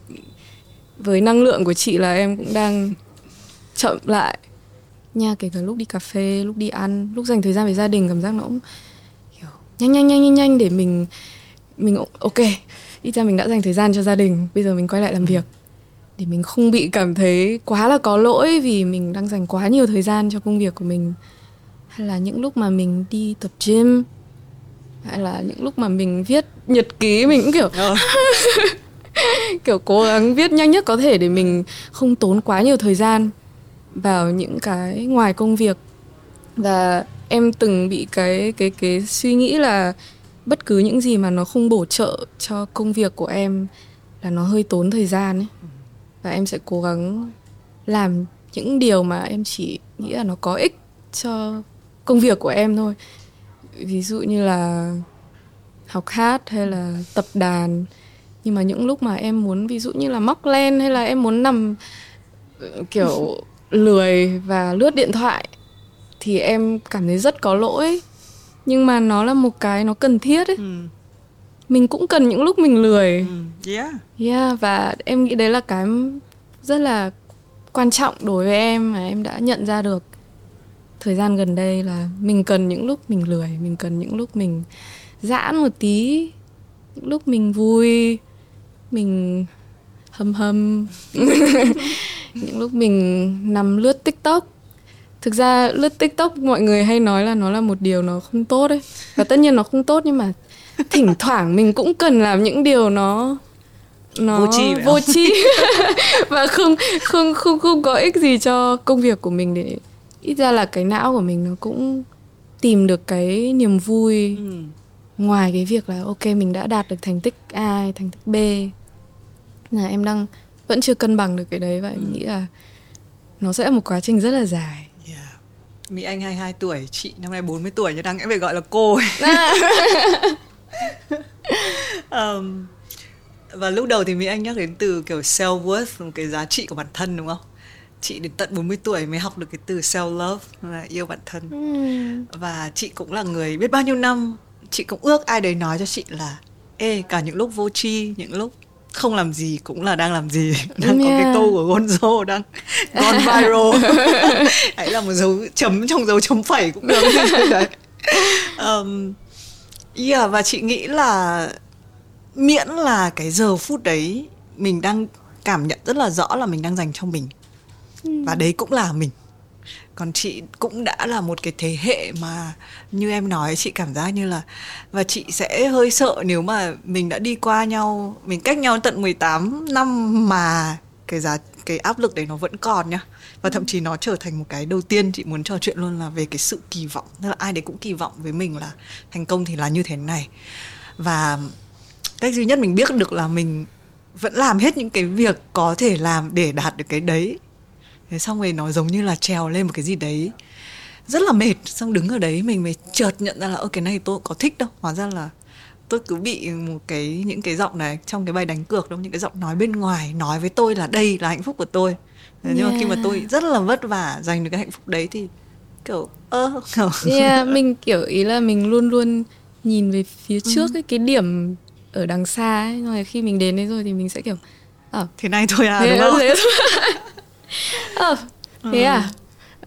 với năng lượng của chị là em cũng đang chậm lại nha kể cả lúc đi cà phê lúc đi ăn lúc dành thời gian với gia đình cảm giác nó cũng kiểu nhanh nhanh nhanh nhanh nhanh để mình mình ok ít ra mình đã dành thời gian cho gia đình bây giờ mình quay lại làm việc. Để mình không bị cảm thấy quá là có lỗi vì mình đang dành quá nhiều thời gian cho công việc của mình. Hay là những lúc mà mình đi tập gym hay là những lúc mà mình viết nhật ký mình cũng kiểu ờ. kiểu cố gắng viết nhanh nhất có thể để mình không tốn quá nhiều thời gian vào những cái ngoài công việc. Và em từng bị cái cái cái suy nghĩ là bất cứ những gì mà nó không bổ trợ cho công việc của em là nó hơi tốn thời gian ấy. Và em sẽ cố gắng làm những điều mà em chỉ nghĩ là nó có ích cho công việc của em thôi. Ví dụ như là học hát hay là tập đàn. Nhưng mà những lúc mà em muốn, ví dụ như là móc len hay là em muốn nằm, kiểu lười và lướt điện thoại thì em cảm thấy rất có lỗi. Nhưng mà nó là một cái nó cần thiết ấy. Ừ. mình cũng cần những lúc mình lười. Ừ. yeah. Yeah và em nghĩ đấy là cái rất là quan trọng đối với em mà em đã nhận ra được. Thời gian gần đây là mình cần những lúc mình lười mình cần những lúc mình giãn một tí những lúc mình vui mình hâm hâm những lúc mình nằm lướt tiktok. Thực ra lướt tiktok mọi người hay nói là nó là một điều nó không tốt đấy và tất nhiên nó không tốt nhưng mà thỉnh thoảng mình cũng cần làm những điều nó nó vô tri vô tri. Và không không không không có ích gì cho công việc của mình để ít ra là cái não của mình nó cũng tìm được cái niềm vui. Ừ. ngoài cái việc là ok mình đã đạt được thành tích A thành tích B. Là em đang vẫn chưa cân bằng được cái đấy và em ừ. nghĩ là nó sẽ là một quá trình rất là dài yeah. Mỹ Anh 22 tuổi, chị năm nay 40 tuổi nhưng đang em phải gọi là cô um, và lúc đầu thì Mỹ Anh nhắc đến từ kiểu self worth cái giá trị của bản thân đúng không? Chị đến tận 40 tuổi mới học được cái từ self love là yêu bản thân. Ừ. Và chị cũng là người biết bao nhiêu năm chị cũng ước ai đấy nói cho chị là ê cả những lúc vô tri, những lúc không làm gì cũng là đang làm gì. Đang yeah. có cái câu của Gonzo đang gone viral. Hãy là một dấu chấm trong dấu chấm phẩy cũng được. Đấy. Um, yeah và chị nghĩ là miễn là cái giờ phút đấy mình đang cảm nhận rất là rõ là mình đang dành cho mình. Ừ. và đấy cũng là mình còn chị cũng đã là một cái thế hệ mà như em nói chị cảm giác như là và chị sẽ hơi sợ nếu mà mình đã đi qua nhau mình cách nhau tận 18 năm mà cái giá cái áp lực đấy nó vẫn còn nhá. Và thậm chí nó trở thành một cái đầu tiên chị muốn trò chuyện luôn là về cái sự kỳ vọng. Tức là ai đấy cũng kỳ vọng với mình là thành công thì là như thế này. Và cách duy nhất mình biết được là mình vẫn làm hết những cái việc có thể làm để đạt được cái đấy thế xong rồi nó giống như là trèo lên một cái gì đấy rất là mệt. Xong đứng ở đấy mình mới chợt nhận ra là ơ cái này tôi có thích đâu. Hóa ra là tôi cứ bị một cái những cái giọng này trong cái bài đánh cược đâu những cái giọng nói bên ngoài nói với tôi là đây là hạnh phúc của tôi. Nhưng yeah. mà khi mà tôi rất là vất vả giành được cái hạnh phúc đấy thì kiểu ơ uh, yeah, mình kiểu ý là mình luôn luôn nhìn về phía trước ừ. ấy, cái điểm ở đằng xa ấy. Rồi khi mình đến đấy rồi thì mình sẽ kiểu ờ thế này thôi à thế, đúng không? thế ờ thế ừ. à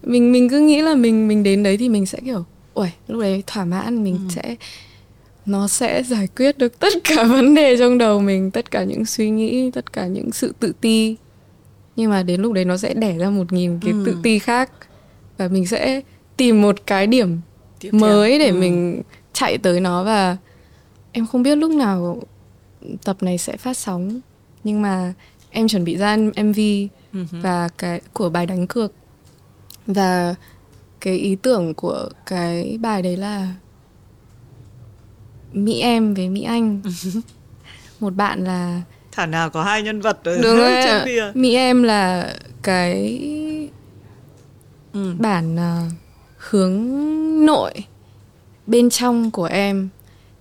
mình mình cứ nghĩ là mình mình đến đấy thì mình sẽ kiểu ui lúc đấy thỏa mãn mình ừ. sẽ nó sẽ giải quyết được tất cả vấn đề trong đầu mình tất cả những suy nghĩ tất cả những sự tự ti nhưng mà đến lúc đấy nó sẽ đẻ ra một nghìn cái ừ. tự ti khác và mình sẽ tìm một cái điểm Tiếp theo. mới để Ừ. mình chạy tới nó và em không biết lúc nào tập này sẽ phát sóng nhưng mà em chuẩn bị ra MV Ừ. và cái của bài đánh cược. Và cái ý tưởng của cái bài đấy là Mỹ em với Mỹ Anh. Một bạn là thả nào có hai nhân vật ở đúng rồi Mỹ em là cái ừ. bản à, hướng nội bên trong của em.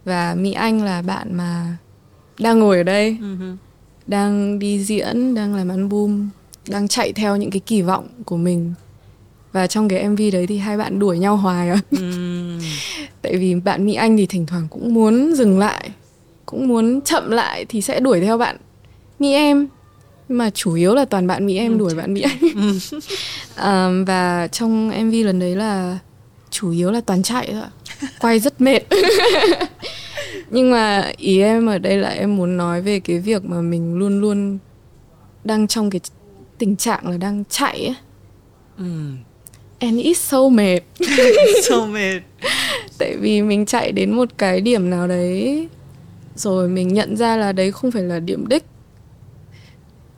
Và Mỹ Anh là bạn mà đang ngồi ở đây. Ừ. đang đi diễn đang làm album đang chạy theo những cái kỳ vọng của mình. Và trong cái MV đấy thì hai bạn đuổi nhau hoài à Ừ. tại vì bạn Mỹ Anh thì thỉnh thoảng cũng muốn dừng lại cũng muốn chậm lại thì sẽ đuổi theo bạn Mỹ em. Nhưng mà chủ yếu là toàn bạn Mỹ em đuổi bạn Mỹ Anh. À, và trong MV lần đấy là chủ yếu là toàn chạy thôi ạ. quay rất mệt. Nhưng mà ý em ở đây là em muốn nói về cái việc mà mình luôn luôn đang trong cái tình trạng là đang chạy ấy. Ừ. and it's so mệt. So mệt. Tại vì mình chạy đến một cái điểm nào đấy rồi mình nhận ra là đấy không phải là điểm đích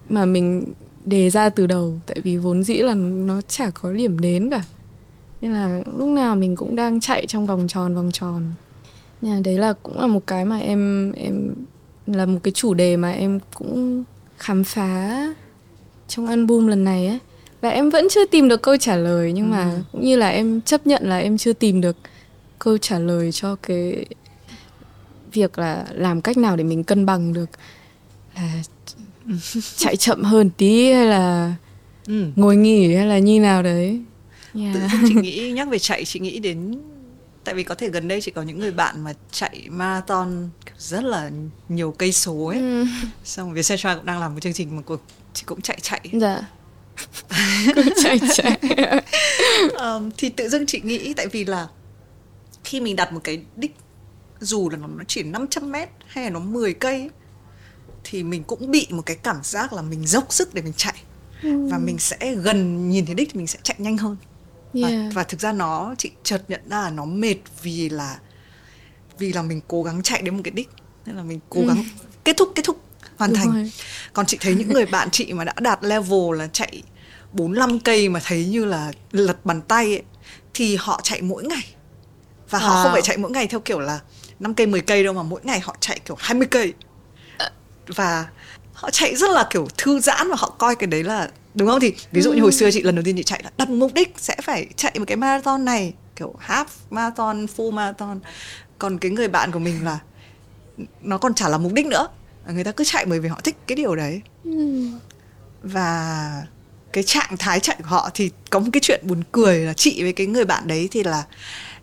mà mình đề ra từ đầu. Tại vì vốn dĩ là nó chả có điểm đến cả. Nên là lúc nào mình cũng đang chạy trong vòng tròn vòng tròn. Nên là đấy là cũng là một cái mà em em là một cái chủ đề mà em cũng khám phá trong album lần này ấy và em vẫn chưa tìm được câu trả lời nhưng mà cũng như là em chấp nhận là em chưa tìm được câu trả lời cho cái việc là làm cách nào để mình cân bằng được là chạy chậm hơn tí hay là ừ. ngồi nghỉ hay là như nào đấy yeah. tự chị nghĩ nhắc về chạy chị nghĩ đến tại vì có thể gần đây chị có những người bạn mà chạy marathon rất là nhiều cây số ấy Ừ. xong Vietcetera cũng đang làm một chương trình mà cuộc chị cũng chạy chạy. Dạ. Cứ chạy chạy. Ờm, thì tự dưng chị nghĩ tại vì là khi mình đặt một cái đích dù là nó chỉ 500 mét hay là nó 10 cây thì mình cũng bị một cái cảm giác là mình dốc sức để mình chạy. Và mình sẽ gần nhìn thấy đích thì mình sẽ chạy nhanh hơn. Và, yeah. và thực ra nó chị chợt nhận ra là nó mệt vì là vì là mình cố gắng chạy đến một cái đích. Nên là mình cố gắng kết thúc kết thúc hoàn Đúng thành. rồi. còn chị thấy những người bạn chị mà đã đạt level là chạy 45 cây mà thấy như là lật bàn tay ấy, thì họ chạy mỗi ngày. Và họ Wow. không phải chạy mỗi ngày theo kiểu là 5 cây 10 cây đâu mà mỗi ngày họ chạy kiểu 20 cây. Và họ chạy rất là kiểu thư giãn và họ coi cái đấy là đúng không? Thì ví dụ như hồi xưa chị lần đầu tiên chị chạy là đặt mục đích sẽ phải chạy một cái marathon này kiểu half marathon full marathon. Còn cái người bạn của mình là nó còn chả là mục đích nữa người ta cứ chạy bởi vì họ thích cái điều đấy. Và cái trạng thái chạy của họ thì có một cái chuyện buồn cười là chị với cái người bạn đấy thì là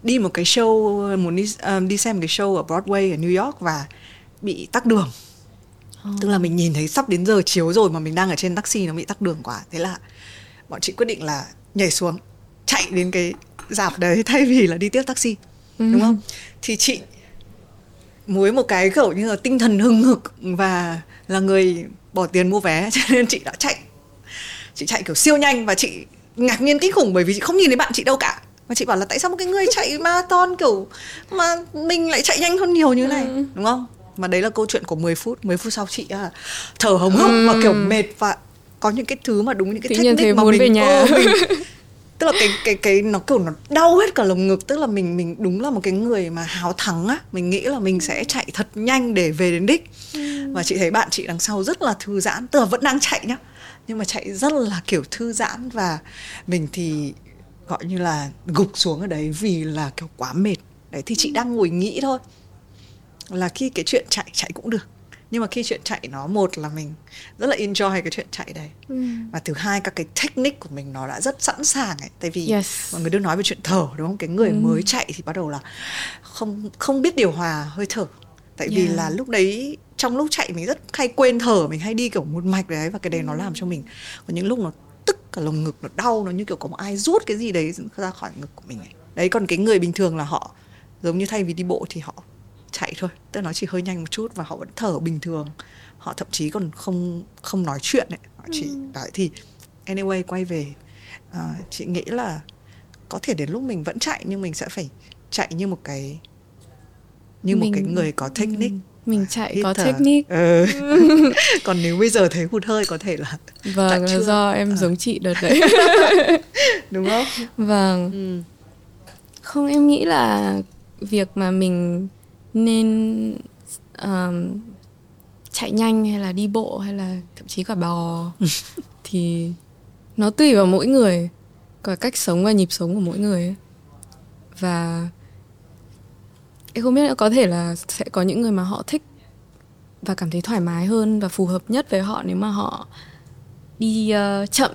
đi một cái show muốn đi um, đi xem cái show ở Broadway ở New York và bị tắc đường. Tức là mình nhìn thấy sắp đến giờ chiếu rồi mà mình đang ở trên taxi nó bị tắc đường quá. Thế là bọn chị quyết định là nhảy xuống chạy đến cái dạp đấy thay vì là đi tiếp taxi. Đúng không? Thì chị muối một cái kiểu như là tinh thần hưng hực và là người bỏ tiền mua vé cho nên chị đã chạy. Chị chạy kiểu siêu nhanh và chị ngạc nhiên kinh khủng bởi vì chị không nhìn thấy bạn chị đâu cả. Và chị bảo là tại sao một cái người chạy marathon kiểu mà mình lại chạy nhanh hơn nhiều như này? Đúng không? Mà đấy là câu chuyện của 10 phút 10 phút sau chị à, thở hồng hộc và kiểu mệt và có những cái thứ mà đúng những cái nhiên technique mà mình về nhà. ờ, mình tức là cái cái cái nó kiểu nó đau hết cả lồng ngực. Tức là mình mình đúng là một cái người mà háo thắng á. Mình nghĩ là mình sẽ chạy thật nhanh để về đến đích. Và chị thấy bạn chị đằng sau rất là thư giãn. Tức là vẫn đang chạy nhá. Nhưng mà chạy rất là kiểu thư giãn. Và mình thì gọi như là gục xuống ở đấy vì là kiểu quá mệt. Đấy thì chị đang ngồi nghĩ thôi. Là khi cái chuyện chạy chạy cũng được nhưng mà khi chuyện chạy nó một là mình rất là enjoy cái chuyện chạy đấy. Và thứ hai các cái technique của mình nó đã rất sẵn sàng ấy. Tại vì Yes. mọi người đều nói về chuyện thở đúng không? Cái người mới chạy thì bắt đầu là không không biết điều hòa hơi thở. Tại vì Yeah. là lúc đấy trong lúc chạy mình rất hay quên thở mình hay đi kiểu một mạch đấy và cái đấy nó làm cho mình có những lúc nó tức cả lồng ngực nó đau nó như kiểu có một ai rút cái gì đấy ra khỏi ngực của mình ấy. đấy còn cái người bình thường là họ giống như thay vì đi bộ thì họ chạy thôi. Tức là nó chỉ hơi nhanh một chút và họ vẫn thở bình thường. Họ thậm chí còn không không nói chuyện ấy. Họ chỉ đấy thì anyway quay về. À, chị nghĩ là có thể đến lúc mình vẫn chạy nhưng mình sẽ phải chạy như một cái như mình, một cái người có technique. mình chạy có thở. technique. Ừ. còn nếu bây giờ thấy hụt hơi có thể là vâng là do em à. giống chị đợt đấy. Đúng không? Vâng. Ừ. không em nghĩ là việc mà mình nên um, chạy nhanh hay là đi bộ hay là thậm chí cả bò. Thì nó tùy vào mỗi người cả cách sống và nhịp sống của mỗi người ấy. và em không biết có thể là sẽ có những người mà họ thích và cảm thấy thoải mái hơn và phù hợp nhất với họ nếu mà họ đi uh, chậm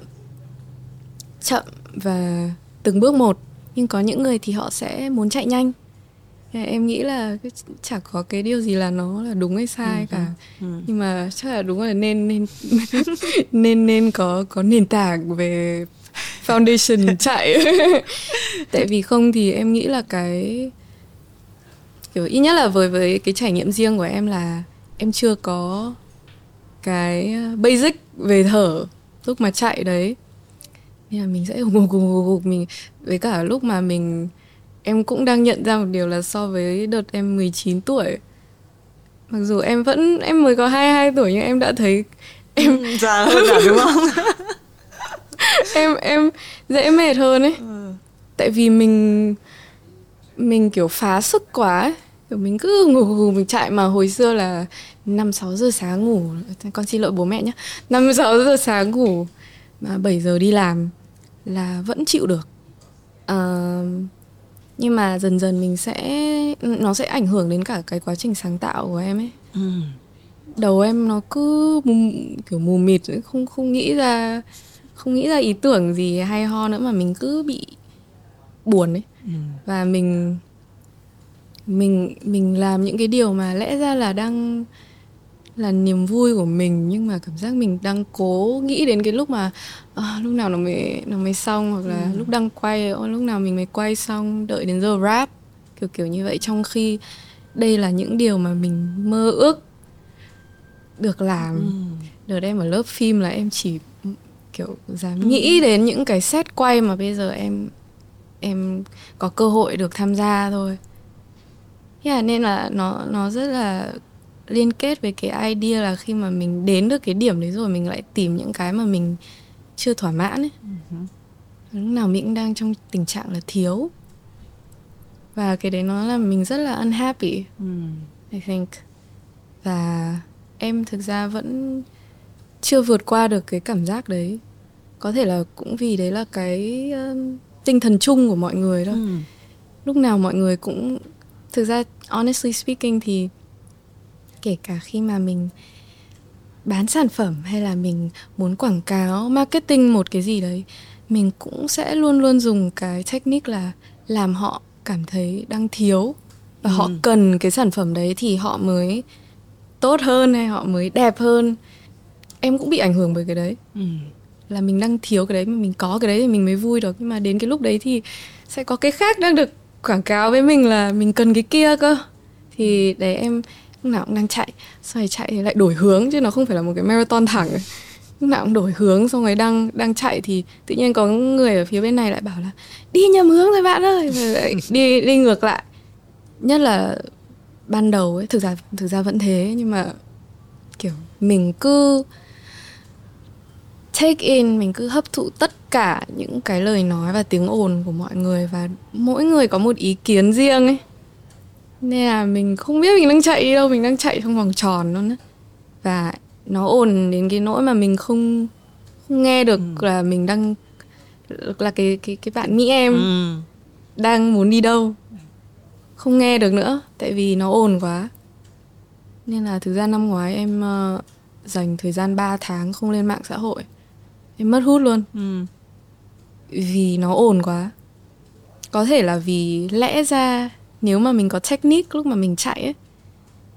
chậm và từng bước một. Nhưng có những người thì họ sẽ muốn chạy nhanh em nghĩ là chả có cái điều gì là nó là đúng hay sai ừ, cả ừ. nhưng mà chắc là đúng là nên nên nên nên có có nền tảng về foundation chạy tại vì không thì em nghĩ là cái kiểu ít nhất là với với cái trải nghiệm riêng của em là em chưa có cái basic về thở lúc mà chạy đấy nên là mình sẽ gục gục gục mình với cả lúc mà mình em cũng đang nhận ra một điều là so với đợt em 19 tuổi mặc dù em vẫn em mới có 22 tuổi nhưng em đã thấy em ừ, già hơn cả đúng không? Em em dễ mệt hơn ấy. Ừ. tại vì mình mình kiểu phá sức quá ấy. kiểu mình cứ ngủ ngủ mình chạy mà hồi xưa là năm sáu giờ sáng ngủ. Con xin lỗi bố mẹ nhé năm sáu giờ sáng ngủ mà 7 giờ đi làm là vẫn chịu được. Uh, nhưng mà dần dần mình sẽ nó sẽ ảnh hưởng đến cả cái quá trình sáng tạo của em ấy ừ. đầu em nó cứ mù, kiểu mù mịt không không nghĩ ra không nghĩ ra ý tưởng gì hay ho nữa mà mình cứ bị buồn ấy ừ. và mình mình mình làm những cái điều mà lẽ ra là đang là niềm vui của mình nhưng mà cảm giác mình đang cố nghĩ đến cái lúc mà à, lúc nào nó mới nó mới xong hoặc là ừ. lúc đang quay lúc nào mình mới quay xong đợi đến giờ rap kiểu kiểu như vậy trong khi đây là những điều mà mình mơ ước được làm ừ. đợt em ở lớp phim là em chỉ kiểu dám ừ. nghĩ đến những cái set quay mà bây giờ em em có cơ hội được tham gia thôi yeah, nên là nó nó rất là liên kết với cái idea là khi mà mình đến được cái điểm đấy rồi mình lại tìm những cái mà mình chưa thỏa mãn ấy uh-huh. lúc nào mình cũng đang trong tình trạng là thiếu và cái đấy nó là mình rất là unhappy mm. I think và em thực ra vẫn chưa vượt qua được cái cảm giác đấy có thể là cũng vì đấy là cái uh, tinh thần chung của mọi người thôi mm. lúc nào mọi người cũng thực ra honestly speaking thì kể cả khi mà mình bán sản phẩm hay là mình muốn quảng cáo marketing một cái gì đấy mình cũng sẽ luôn luôn dùng cái technique là làm họ cảm thấy đang thiếu và ừ. họ cần cái sản phẩm đấy thì họ mới tốt hơn hay họ mới đẹp hơn em cũng bị ảnh hưởng bởi cái đấy ừ. là mình đang thiếu cái đấy mà mình có cái đấy thì mình mới vui được nhưng mà đến cái lúc đấy thì sẽ có cái khác đang được quảng cáo với mình là mình cần cái kia cơ thì để em lúc nào cũng đang chạy sau này chạy thì lại đổi hướng chứ nó không phải là một cái marathon thẳng. Lúc nào cũng đổi hướng, xong rồi đang đang chạy thì tự nhiên có người ở phía bên này lại bảo là, đi nhầm hướng rồi bạn ơi. Rồi lại đi đi ngược lại. Nhất là ban đầu ấy, thực ra thực ra vẫn thế, nhưng mà kiểu mình cứ take in, mình cứ hấp thụ tất cả những cái lời nói và tiếng ồn của mọi người và mỗi người có một ý kiến riêng ấy nên là mình không biết mình đang chạy đi đâu mình đang chạy trong vòng tròn luôn á và nó ồn đến cái nỗi mà mình không không nghe được ừ. là mình đang là cái cái cái bạn mỹ em ừ. đang muốn đi đâu không nghe được nữa tại vì nó ồn quá nên là thực ra năm ngoái em uh, dành thời gian 3 tháng không lên mạng xã hội em mất hút luôn ừ. vì nó ồn quá có thể là vì lẽ ra nếu mà mình có technique lúc mà mình chạy ấy,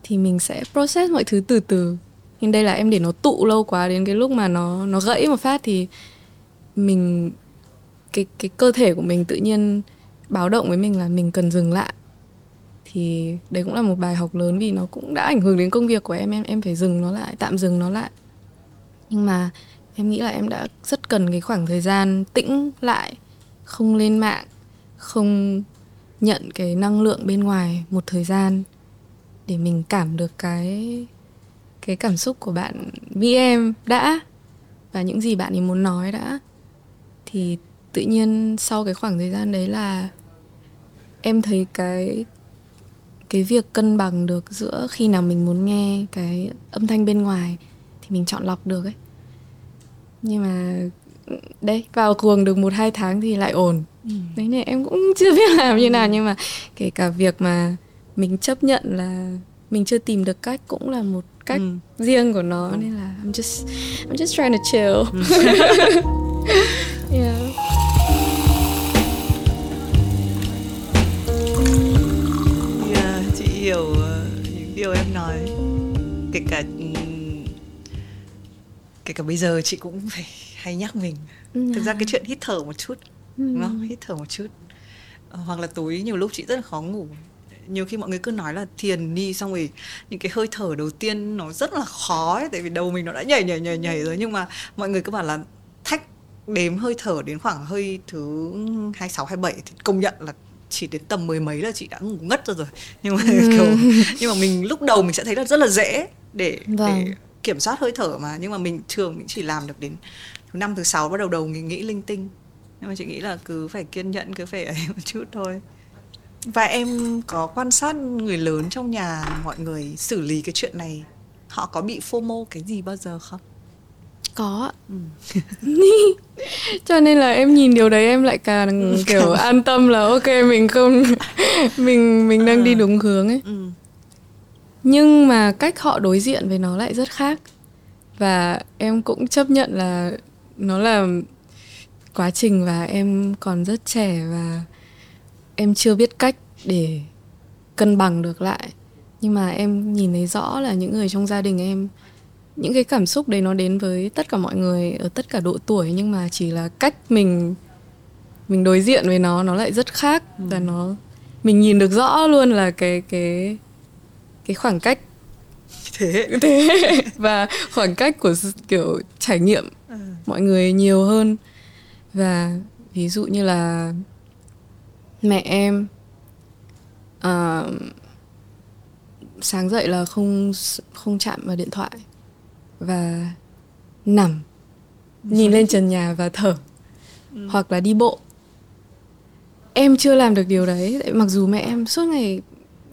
thì mình sẽ process mọi thứ từ từ. Nhưng đây là em để nó tụ lâu quá đến cái lúc mà nó nó gãy một phát thì mình, cái cái cơ thể của mình tự nhiên báo động với mình là mình cần dừng lại. Thì đấy cũng là một bài học lớn vì nó cũng đã ảnh hưởng đến công việc của em. Em em phải dừng nó lại, tạm dừng nó lại. Nhưng mà em nghĩ là em đã rất cần cái khoảng thời gian tĩnh lại, không lên mạng, không nhận cái năng lượng bên ngoài một thời gian để mình cảm được cái cái cảm xúc của bạn với em đã và những gì bạn ấy muốn nói đã thì tự nhiên sau cái khoảng thời gian đấy là em thấy cái cái việc cân bằng được giữa khi nào mình muốn nghe cái âm thanh bên ngoài thì mình chọn lọc được ấy nhưng mà ừ, đây vào cuồng được một hai tháng thì lại ổn đấy nên em cũng chưa biết làm như nào nhưng mà kể cả việc mà mình chấp nhận là mình chưa tìm được cách cũng là một cách ừ. riêng của nó ừ. nên là I'm just I'm just trying to chill yeah yeah chị hiểu uh, những điều em nói kể cả kể cả bây giờ chị cũng phải hay nhắc mình ừ. thực ra cái chuyện hít thở một chút ừ. đúng không? Hít thở một chút. Ờ, hoặc là tối nhiều lúc chị rất là khó ngủ. Nhiều khi mọi người cứ nói là thiền đi xong rồi những cái hơi thở đầu tiên nó rất là khó ấy, tại vì đầu mình nó đã nhảy nhảy nhảy nhảy rồi. Nhưng mà mọi người cứ bảo là thách đếm hơi thở đến khoảng hơi thứ 26 27 thì công nhận là chỉ đến tầm mười mấy là chị đã ngủ ngất rồi rồi. Nhưng mà ừ. kiểu nhưng mà mình lúc đầu mình sẽ thấy là rất là dễ để vâng. để kiểm soát hơi thở mà. Nhưng mà mình thường mình chỉ làm được đến thứ năm thứ sáu bắt đầu đầu mình nghĩ linh tinh nhưng mà chị nghĩ là cứ phải kiên nhẫn cứ phải ấy một chút thôi và em có quan sát người lớn trong nhà mọi người xử lý cái chuyện này họ có bị fomo cái gì bao giờ không có ừ. cho nên là em nhìn điều đấy em lại càng kiểu an tâm là ok mình không mình mình đang đi ờ. đúng hướng ấy ừ. nhưng mà cách họ đối diện với nó lại rất khác và em cũng chấp nhận là nó là quá trình và em còn rất trẻ và em chưa biết cách để cân bằng được lại. Nhưng mà em nhìn thấy rõ là những người trong gia đình em những cái cảm xúc đấy nó đến với tất cả mọi người ở tất cả độ tuổi nhưng mà chỉ là cách mình mình đối diện với nó nó lại rất khác. Ừ. và nó mình nhìn được rõ luôn là cái cái cái khoảng cách. Thế. Thế. Và khoảng cách của kiểu trải nghiệm ừ. mọi người nhiều hơn và ví dụ như là mẹ em uh, sáng dậy là không không chạm vào điện thoại và nằm nhìn lên trần nhà và thở ừ. hoặc là đi bộ em chưa làm được điều đấy mặc dù mẹ em suốt ngày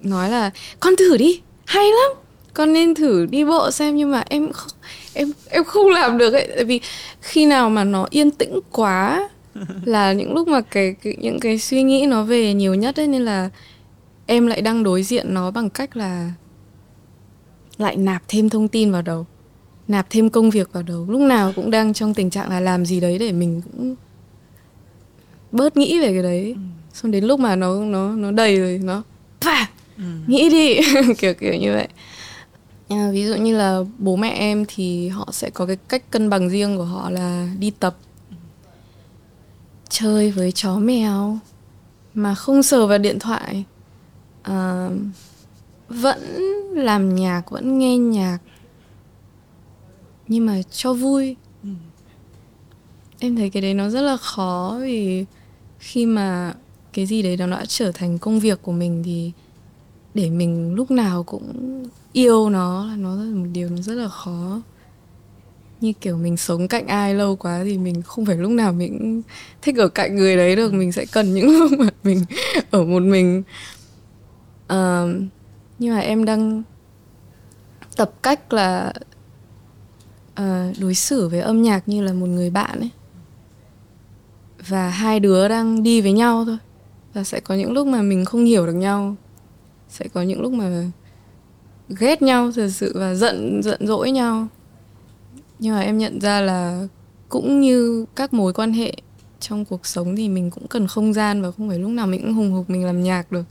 nói là con thử đi hay lắm con nên thử đi bộ xem nhưng mà em không, em em không làm được ấy. Tại vì khi nào mà nó yên tĩnh quá là những lúc mà cái, cái những cái suy nghĩ nó về nhiều nhất ấy nên là em lại đang đối diện nó bằng cách là lại nạp thêm thông tin vào đầu nạp thêm công việc vào đầu. Lúc nào cũng đang trong tình trạng là làm gì đấy để mình cũng bớt nghĩ về cái đấy. Ừ. xong đến lúc mà nó nó nó đầy rồi nó phà ừ. nghĩ đi. Kiểu kiểu như vậy à, ví dụ như là bố mẹ em thì họ sẽ có cái cách cân bằng riêng của họ là đi tập chơi với chó mèo mà không sờ vào điện thoại à, vẫn làm nhạc vẫn nghe nhạc nhưng mà cho vui ừ. em thấy cái đấy nó rất là khó vì khi mà cái gì đấy nó đã trở thành công việc của mình thì để mình lúc nào cũng yêu nó là nó là một điều nó rất là khó. Như kiểu mình sống cạnh ai lâu quá thì mình không phải lúc nào mình thích ở cạnh người đấy được. Mình sẽ cần những lúc mà mình ở một mình. Uh, nhưng mà em đang tập cách là uh, đối xử với âm nhạc như là một người bạn ấy. Và hai đứa đang đi với nhau thôi. Và sẽ có những lúc mà mình không hiểu được nhau. Sẽ có những lúc mà ghét nhau, thật sự và giận giận dỗi nhau. Nhưng mà em nhận ra là cũng như các mối quan hệ trong cuộc sống thì mình cũng cần không gian và không phải lúc nào mình cũng hùng hục mình làm nhạc được.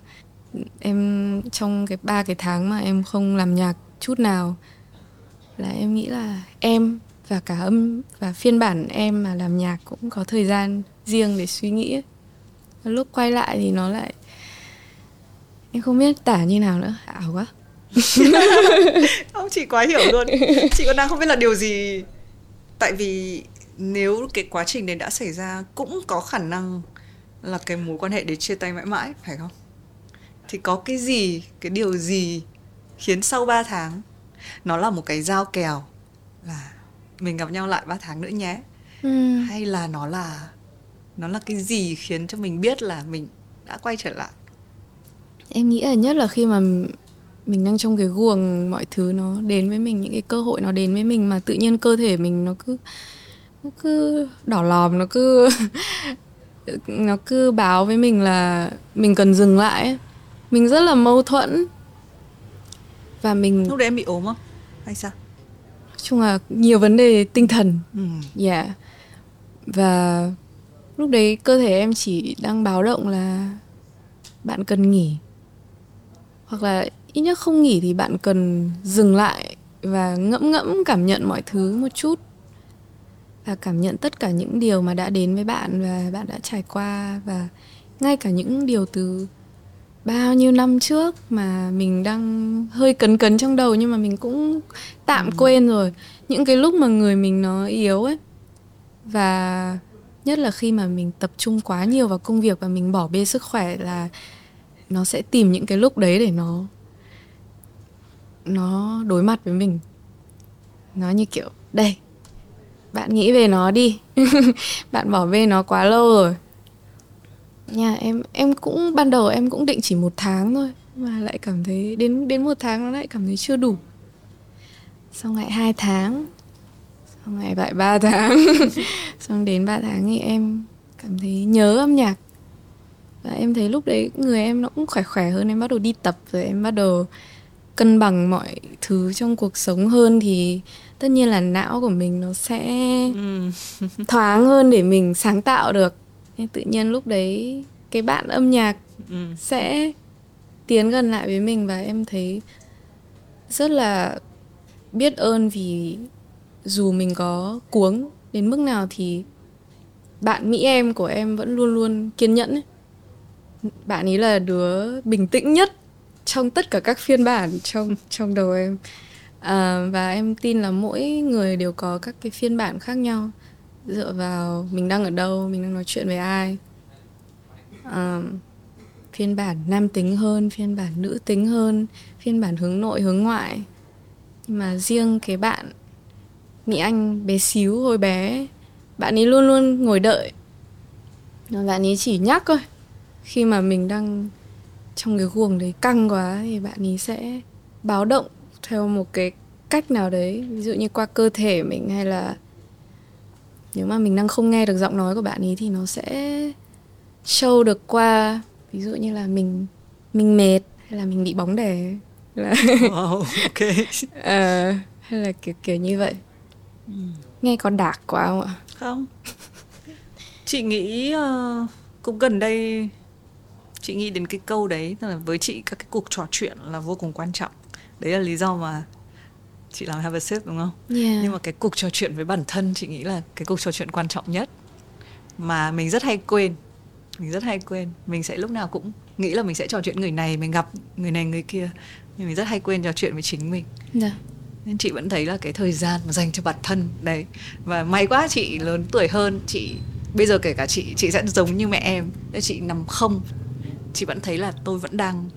Em, trong cái ba cái tháng mà em không làm nhạc chút nào là em nghĩ là em và cả âm và phiên bản em mà làm nhạc cũng có thời gian riêng để suy nghĩ. Lúc quay lại thì nó lại, em không biết tả như nào nữa, ảo quá. không chị quá hiểu luôn. Chị còn đang không biết là điều gì. Tại vì nếu cái quá trình này đã xảy ra cũng có khả năng là cái mối quan hệ để chia tay mãi mãi phải không? Thì có cái gì cái điều gì khiến sau 3 tháng nó là một cái giao kèo là mình gặp nhau lại 3 tháng nữa nhé? Ừ. hay là nó là nó là cái gì khiến cho mình biết là mình đã quay trở lại? Em nghĩ là nhất là khi mà mình đang trong cái guồng mọi thứ nó đến với mình những cái cơ hội nó đến với mình mà tự nhiên cơ thể mình nó cứ nó cứ đỏ lòm nó cứ nó cứ báo với mình là mình cần dừng lại ấy. mình rất là mâu thuẫn và mình lúc đấy em bị ốm không hay sao nói chung là nhiều vấn đề tinh thần ừ. yeah. và lúc đấy cơ thể em chỉ đang báo động là bạn cần nghỉ hoặc là ít nhất không nghỉ thì bạn cần dừng lại và ngẫm ngẫm cảm nhận mọi thứ một chút. Và cảm nhận tất cả những điều mà đã đến với bạn và bạn đã trải qua và ngay cả những điều từ bao nhiêu năm trước mà mình đang hơi cấn cấn trong đầu nhưng mà mình cũng tạm ừ. quên rồi. Những cái lúc mà người mình nó yếu ấy. Và nhất là khi mà mình tập trung quá nhiều vào công việc và mình bỏ bê sức khỏe là nó sẽ tìm những cái lúc đấy để nó nó đối mặt với mình. Nó như kiểu, đây, bạn nghĩ về nó đi. Bạn bỏ bê nó quá lâu rồi. Nhà em em cũng, ban đầu em cũng định chỉ một tháng thôi, mà lại cảm thấy đến đến một tháng nó lại cảm thấy chưa đủ. Xong lại hai tháng, xong lại lại ba tháng, xong đến ba tháng thì em cảm thấy nhớ âm nhạc. Và em thấy lúc đấy người em nó cũng khỏe khỏe hơn, em bắt đầu đi tập rồi, em bắt đầu cân bằng mọi thứ trong cuộc sống hơn thì tất nhiên là não của mình nó sẽ ừ. thoáng hơn để mình sáng tạo được nên tự nhiên lúc đấy cái bạn âm nhạc ừ. sẽ tiến gần lại với mình và em thấy rất là biết ơn vì dù mình có cuống đến mức nào thì bạn mỹ em của em vẫn luôn luôn kiên nhẫn ấy. bạn ấy là đứa bình tĩnh nhất trong tất cả các phiên bản trong trong đầu em. À, và em tin là mỗi người đều có các cái phiên bản khác nhau. Dựa vào mình đang ở đâu mình đang nói chuyện với ai. À, phiên bản nam tính hơn phiên bản nữ tính hơn phiên bản hướng nội hướng ngoại. Nhưng mà riêng cái bạn mỹ anh bé xíu hồi bé bạn ấy luôn luôn ngồi đợi. Bạn ấy chỉ nhắc thôi khi mà mình đang trong cái guồng đấy căng quá thì bạn ấy sẽ báo động theo một cái cách nào đấy. Ví dụ như qua cơ thể mình hay là nếu mà mình đang không nghe được giọng nói của bạn ấy thì nó sẽ show được qua. Ví dụ như là mình mình mệt hay là mình bị bóng đè. Là wow, ok. À, hay là kiểu kiểu như vậy. Ừ. nghe có đạc quá không ạ? Không. Chị nghĩ uh, cũng gần đây chị nghĩ đến cái câu đấy là với chị các cái cuộc trò chuyện là vô cùng quan trọng. Đấy là lý do mà chị làm have a sip đúng không? Yeah. nhưng mà cái cuộc trò chuyện với bản thân chị nghĩ là cái cuộc trò chuyện quan trọng nhất mà mình rất hay quên. Mình rất hay quên. Mình sẽ lúc nào cũng nghĩ là mình sẽ trò chuyện người này mình gặp người này người kia. Nhưng mình rất hay quên trò chuyện với chính mình. Yeah. Dạ. nên chị vẫn thấy là cái thời gian mà dành cho bản thân đấy. Và may quá chị lớn tuổi hơn chị bây giờ kể cả chị chị sẽ giống như mẹ em. Chị nằm không chị vẫn thấy là tôi vẫn đang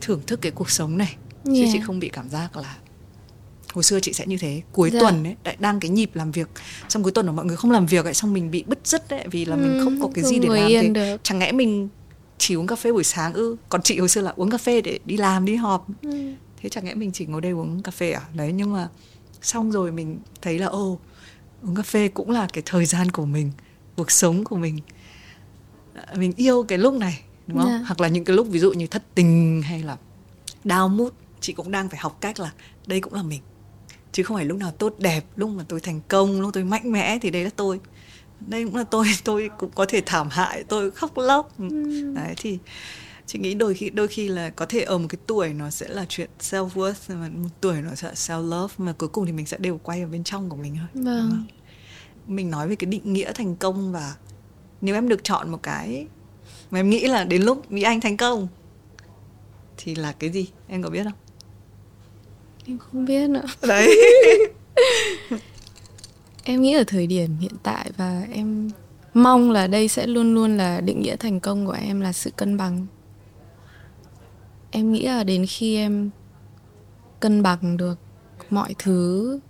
thưởng thức cái cuộc sống này yeah. chứ chị không bị cảm giác là hồi xưa chị sẽ như thế cuối dạ. tuần ấy đại đang cái nhịp làm việc xong cuối tuần của mọi người không làm việc ấy xong mình bị bứt rứt đấy vì là ừ, mình không có cái gì để làm thì được. chẳng lẽ mình chỉ uống cà phê buổi sáng ư còn chị hồi xưa là uống cà phê để đi làm đi họp ừ. thế chẳng lẽ mình chỉ ngồi đây uống cà phê à đấy nhưng mà xong rồi mình thấy là ô uống cà phê cũng là cái thời gian của mình cuộc sống của mình mình yêu cái lúc này đúng không yeah. Dạ. hoặc là những cái lúc ví dụ như thất tình hay là đau mút chị cũng đang phải học cách là đây cũng là mình chứ không phải lúc nào tốt đẹp lúc mà tôi thành công lúc tôi mạnh mẽ thì đây là tôi đây cũng là tôi tôi cũng có thể thảm hại tôi khóc lóc ừ. đấy thì chị nghĩ đôi khi đôi khi là có thể ở một cái tuổi nó sẽ là chuyện self worth mà một tuổi nó sẽ self love mà cuối cùng thì mình sẽ đều quay ở bên trong của mình thôi vâng. mình nói về cái định nghĩa thành công và nếu em được chọn một cái mà em nghĩ là đến lúc mỹ anh thành công thì là cái gì? Em có biết không? Em không biết nữa. Đấy. Em nghĩ ở thời điểm hiện tại và em mong là đây sẽ luôn luôn là định nghĩa thành công của em là sự cân bằng. Em nghĩ là đến khi em cân bằng được mọi thứ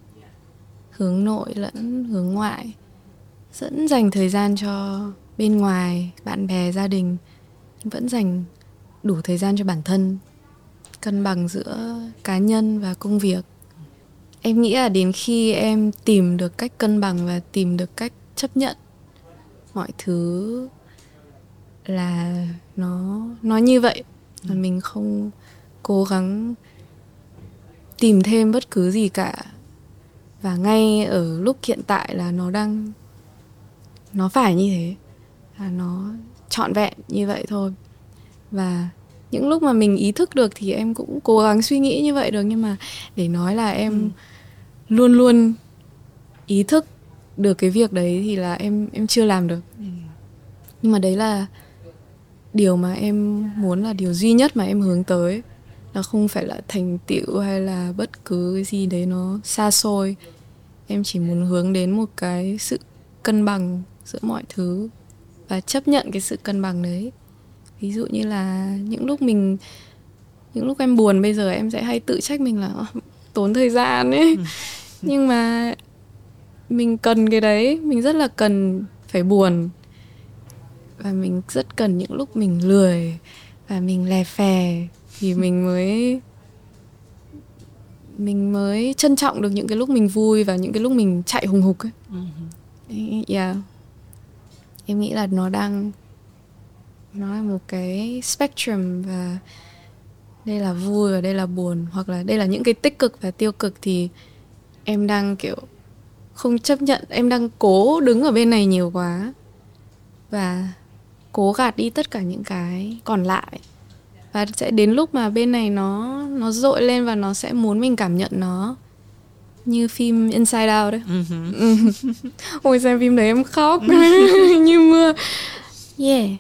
hướng nội lẫn hướng ngoại vẫn dành thời gian cho bên ngoài bạn bè gia đình vẫn dành đủ thời gian cho bản thân cân bằng giữa cá nhân và công việc. Em nghĩ là đến khi em tìm được cách cân bằng và tìm được cách chấp nhận mọi thứ là nó nó như vậy. Và mình không cố gắng tìm thêm bất cứ gì cả. Và ngay ở lúc hiện tại là nó đang nó phải như thế là nó trọn vẹn như vậy thôi. Và những lúc mà mình ý thức được thì em cũng cố gắng suy nghĩ như vậy được nhưng mà để nói là em ừ. luôn luôn ý thức được cái việc đấy thì là em em chưa làm được. Ừ. nhưng mà đấy là điều mà em muốn là điều duy nhất mà em hướng tới. Nó không phải là thành tựu hay là bất cứ cái gì đấy nó xa xôi. Em chỉ muốn hướng đến một cái sự cân bằng giữa mọi thứ và chấp nhận cái sự cân bằng đấy ví dụ như là những lúc mình những lúc em buồn bây giờ em sẽ hay tự trách mình là tốn thời gian ấy ừ. nhưng mà mình cần cái đấy mình rất là cần phải buồn và mình rất cần những lúc mình lười và mình lè phè thì mình mới mình mới trân trọng được những cái lúc mình vui và những cái lúc mình chạy hùng hục ấy. Uh-huh. Yeah. Em nghĩ là nó đang, nó là một cái spectrum và đây là vui và đây là buồn, hoặc là đây là những cái tích cực và tiêu cực thì em đang, kiểu, không chấp nhận. Em đang cố đứng ở bên này nhiều quá và cố gạt đi tất cả những cái còn lại. Và sẽ đến lúc mà bên này nó nó dội lên và nó sẽ muốn mình cảm nhận nó như phim Inside Out đấy. Uh-huh. Ôi xem phim đấy em khóc như mưa. Yeah,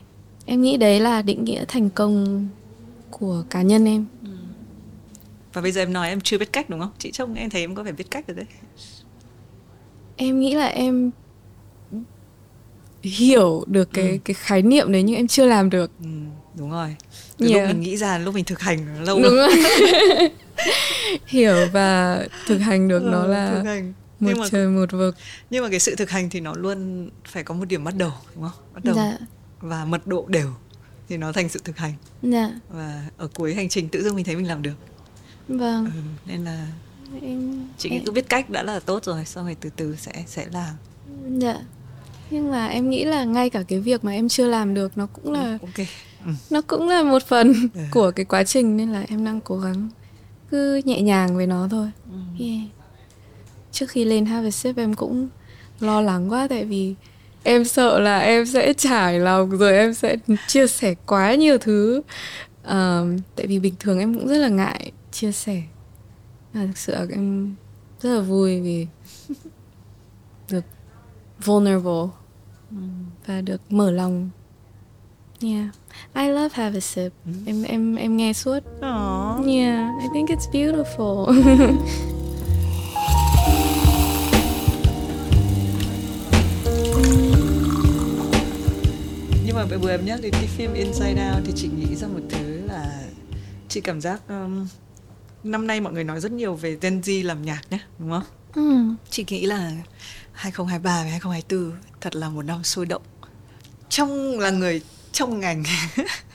em nghĩ đấy là định nghĩa thành công của cá nhân em. Ừ. Và bây giờ em nói em chưa biết cách đúng không? Chị trông em thấy em có phải biết cách rồi đấy. Em nghĩ là em hiểu được cái ừ. cái khái niệm đấy nhưng em chưa làm được. Ừ, đúng rồi từ yeah. lúc mình nghĩ ra lúc mình thực hành lâu đúng rồi. Hiểu và thực hành được ừ, nó là thực hành. một nhưng mà, trời một vực. Nhưng mà cái sự thực hành thì nó luôn phải có một điểm bắt đầu đúng không? Bắt đầu dạ. và mật độ đều thì nó thành sự thực hành. Dạ. và ở cuối hành trình tự dưng mình thấy mình làm được. Vâng. Ừ, nên là em chị em... cứ biết cách đã là tốt rồi sau này từ từ sẽ sẽ làm. Dạ nhưng mà em nghĩ là ngay cả cái việc mà em chưa làm được nó cũng là ừ, ok ừ. nó cũng là một phần ừ. của cái quá trình nên là em đang cố gắng cứ nhẹ nhàng với nó thôi ừ. yeah. trước khi lên have a sip em cũng lo lắng quá tại vì em sợ là em sẽ trải lòng rồi em sẽ chia sẻ quá nhiều thứ uh, tại vì bình thường em cũng rất là ngại chia sẻ và thực sự em rất là vui vì vulnerable và được mở lòng yeah I love have a sip mm. em em em nghe suốt Aww. yeah I think it's beautiful nhưng mà vừa em nhắc đến cái phim Inside Out thì chị nghĩ ra một thứ là chị cảm giác um, năm nay mọi người nói rất nhiều về Gen Z làm nhạc nhé đúng không? Ừ. Chị nghĩ là 2023 và 2024 thật là một năm sôi động. Trong là người trong ngành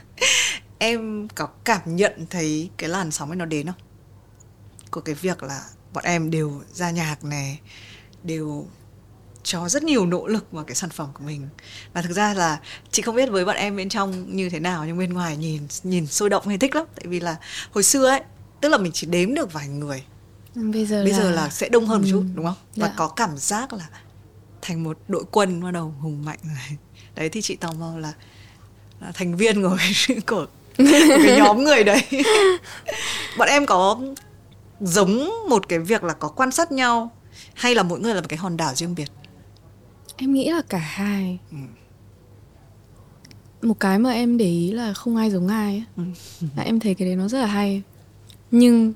em có cảm nhận thấy cái làn sóng ấy nó đến không? Của cái việc là bọn em đều ra nhạc này, đều cho rất nhiều nỗ lực vào cái sản phẩm của mình và thực ra là chị không biết với bọn em bên trong như thế nào nhưng bên ngoài nhìn nhìn sôi động hay thích lắm tại vì là hồi xưa ấy tức là mình chỉ đếm được vài người bây giờ bây là... giờ là sẽ đông hơn một chút đúng không và dạ. có cảm giác là thành một đội quân bắt đầu hùng mạnh rồi đấy thì chị tò mò là, là thành viên của cái, của, của cái nhóm người đấy bọn em có giống một cái việc là có quan sát nhau hay là mỗi người là một cái hòn đảo riêng biệt em nghĩ là cả hai ừ. một cái mà em để ý là không ai giống ai ấy. Ừ. là em thấy cái đấy nó rất là hay nhưng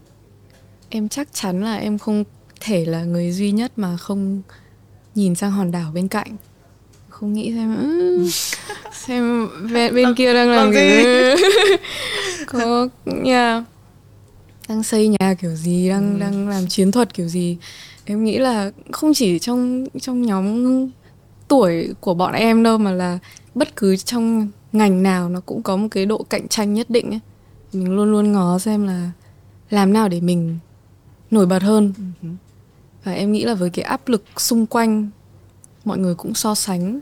em chắc chắn là em không thể là người duy nhất mà không nhìn sang hòn đảo bên cạnh không nghĩ xem xem bên, bên kia đang làm gì có nhà đang xây nhà kiểu gì đang ừ. đang làm chiến thuật kiểu gì em nghĩ là không chỉ trong trong nhóm tuổi của bọn em đâu mà là bất cứ trong ngành nào nó cũng có một cái độ cạnh tranh nhất định ấy. mình luôn luôn ngó xem là làm nào để mình nổi bật hơn ừ. và em nghĩ là với cái áp lực xung quanh mọi người cũng so sánh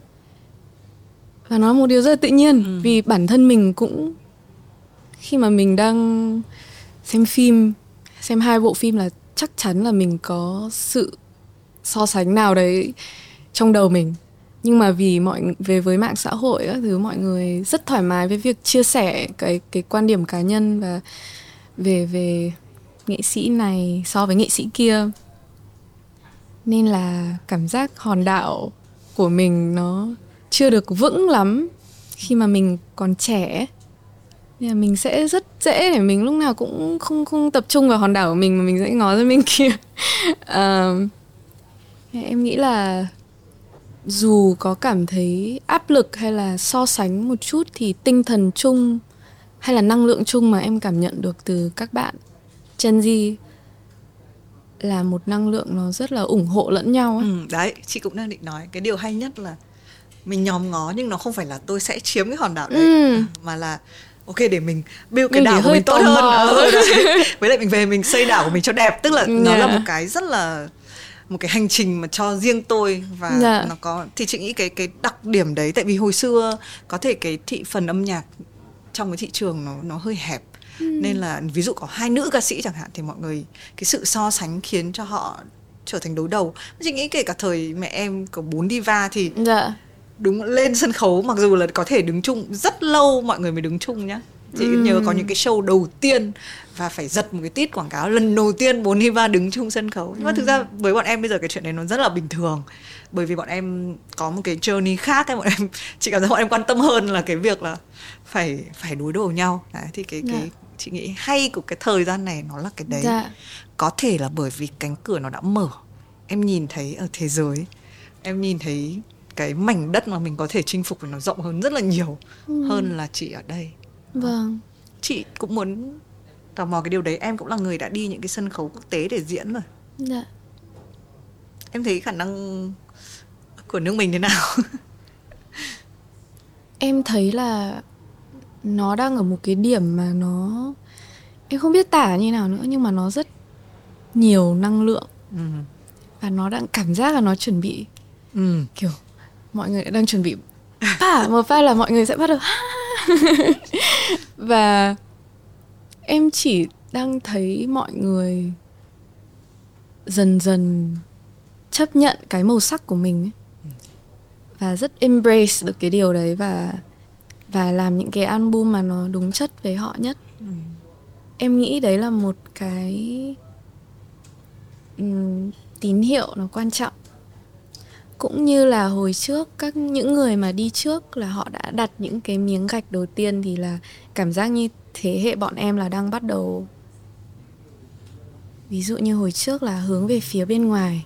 và nó là một điều rất là tự nhiên ừ. vì bản thân mình cũng khi mà mình đang xem phim xem hai bộ phim là chắc chắn là mình có sự so sánh nào đấy trong đầu mình nhưng mà vì mọi về với mạng xã hội các thứ mọi người rất thoải mái với việc chia sẻ cái cái quan điểm cá nhân và về về nghệ sĩ này so với nghệ sĩ kia. Nên là cảm giác hòn đảo của mình nó chưa được vững lắm khi mà mình còn trẻ. Nên là mình sẽ rất dễ để mình lúc nào cũng không không tập trung vào hòn đảo của mình mà mình sẽ ngó ra bên kia. Uh, em nghĩ là dù có cảm thấy áp lực hay là so sánh một chút thì tinh thần chung hay là năng lượng chung mà em cảm nhận được từ các bạn Gen Z là một năng lượng nó rất là ủng hộ lẫn nhau ấy. Ừ, đấy chị cũng đang định nói cái điều hay nhất là mình nhòm ngó nhưng nó không phải là tôi sẽ chiếm cái hòn đảo đấy ừ. mà là ok để mình build cái mình đảo của mình tốt hơn ừ, với lại mình về mình xây đảo của mình cho đẹp tức là yeah. nó là một cái rất là một cái hành trình mà cho riêng tôi và yeah. Dạ. nó có thì chị nghĩ cái cái đặc điểm đấy tại vì hồi xưa có thể cái thị phần âm nhạc trong cái thị trường nó nó hơi hẹp ừ. nên là ví dụ có hai nữ ca sĩ chẳng hạn thì mọi người cái sự so sánh khiến cho họ trở thành đối đầu chị nghĩ kể cả thời mẹ em có bốn diva thì dạ đúng lên sân khấu mặc dù là có thể đứng chung rất lâu mọi người mới đứng chung nhá chị ừ. nhớ có những cái show đầu tiên và phải giật một cái tít quảng cáo lần đầu tiên bốn Hiva đứng chung sân khấu nhưng mà thực ra ừ. với bọn em bây giờ cái chuyện này nó rất là bình thường bởi vì bọn em có một cái journey khác ấy bọn em chị cảm thấy bọn em quan tâm hơn là cái việc là phải phải đối đầu nhau đấy thì cái cái dạ. Chị nghĩ hay của cái thời gian này nó là cái đấy. Dạ. có thể là bởi vì cánh cửa nó đã mở. Em nhìn thấy ở thế giới em nhìn thấy cái mảnh đất mà mình có thể chinh phục nó rộng hơn rất là nhiều ừ. hơn là chị ở đây. Vâng. Chị cũng muốn tò mò cái điều đấy. Em cũng là người đã đi những cái sân khấu quốc tế để diễn rồi dạ. Em thấy khả năng của nước mình thế nào? Em thấy là nó đang ở một cái điểm mà nó em không biết tả như nào nữa nhưng mà nó rất nhiều năng lượng ừ. và nó đang cảm giác là nó chuẩn bị ừ. kiểu mọi người đang chuẩn bị pa một pha là mọi người sẽ bắt đầu và em chỉ đang thấy mọi người dần dần chấp nhận cái màu sắc của mình ấy. và rất embrace được cái điều đấy và và làm những cái album mà nó đúng chất với họ nhất. Ừ. em nghĩ đấy là một cái um, tín hiệu nó quan trọng. Cũng như là hồi trước các những người mà đi trước là họ đã đặt những cái miếng gạch đầu tiên thì là cảm giác như thế hệ bọn em là đang bắt đầu. Ví dụ như hồi trước là hướng về phía bên ngoài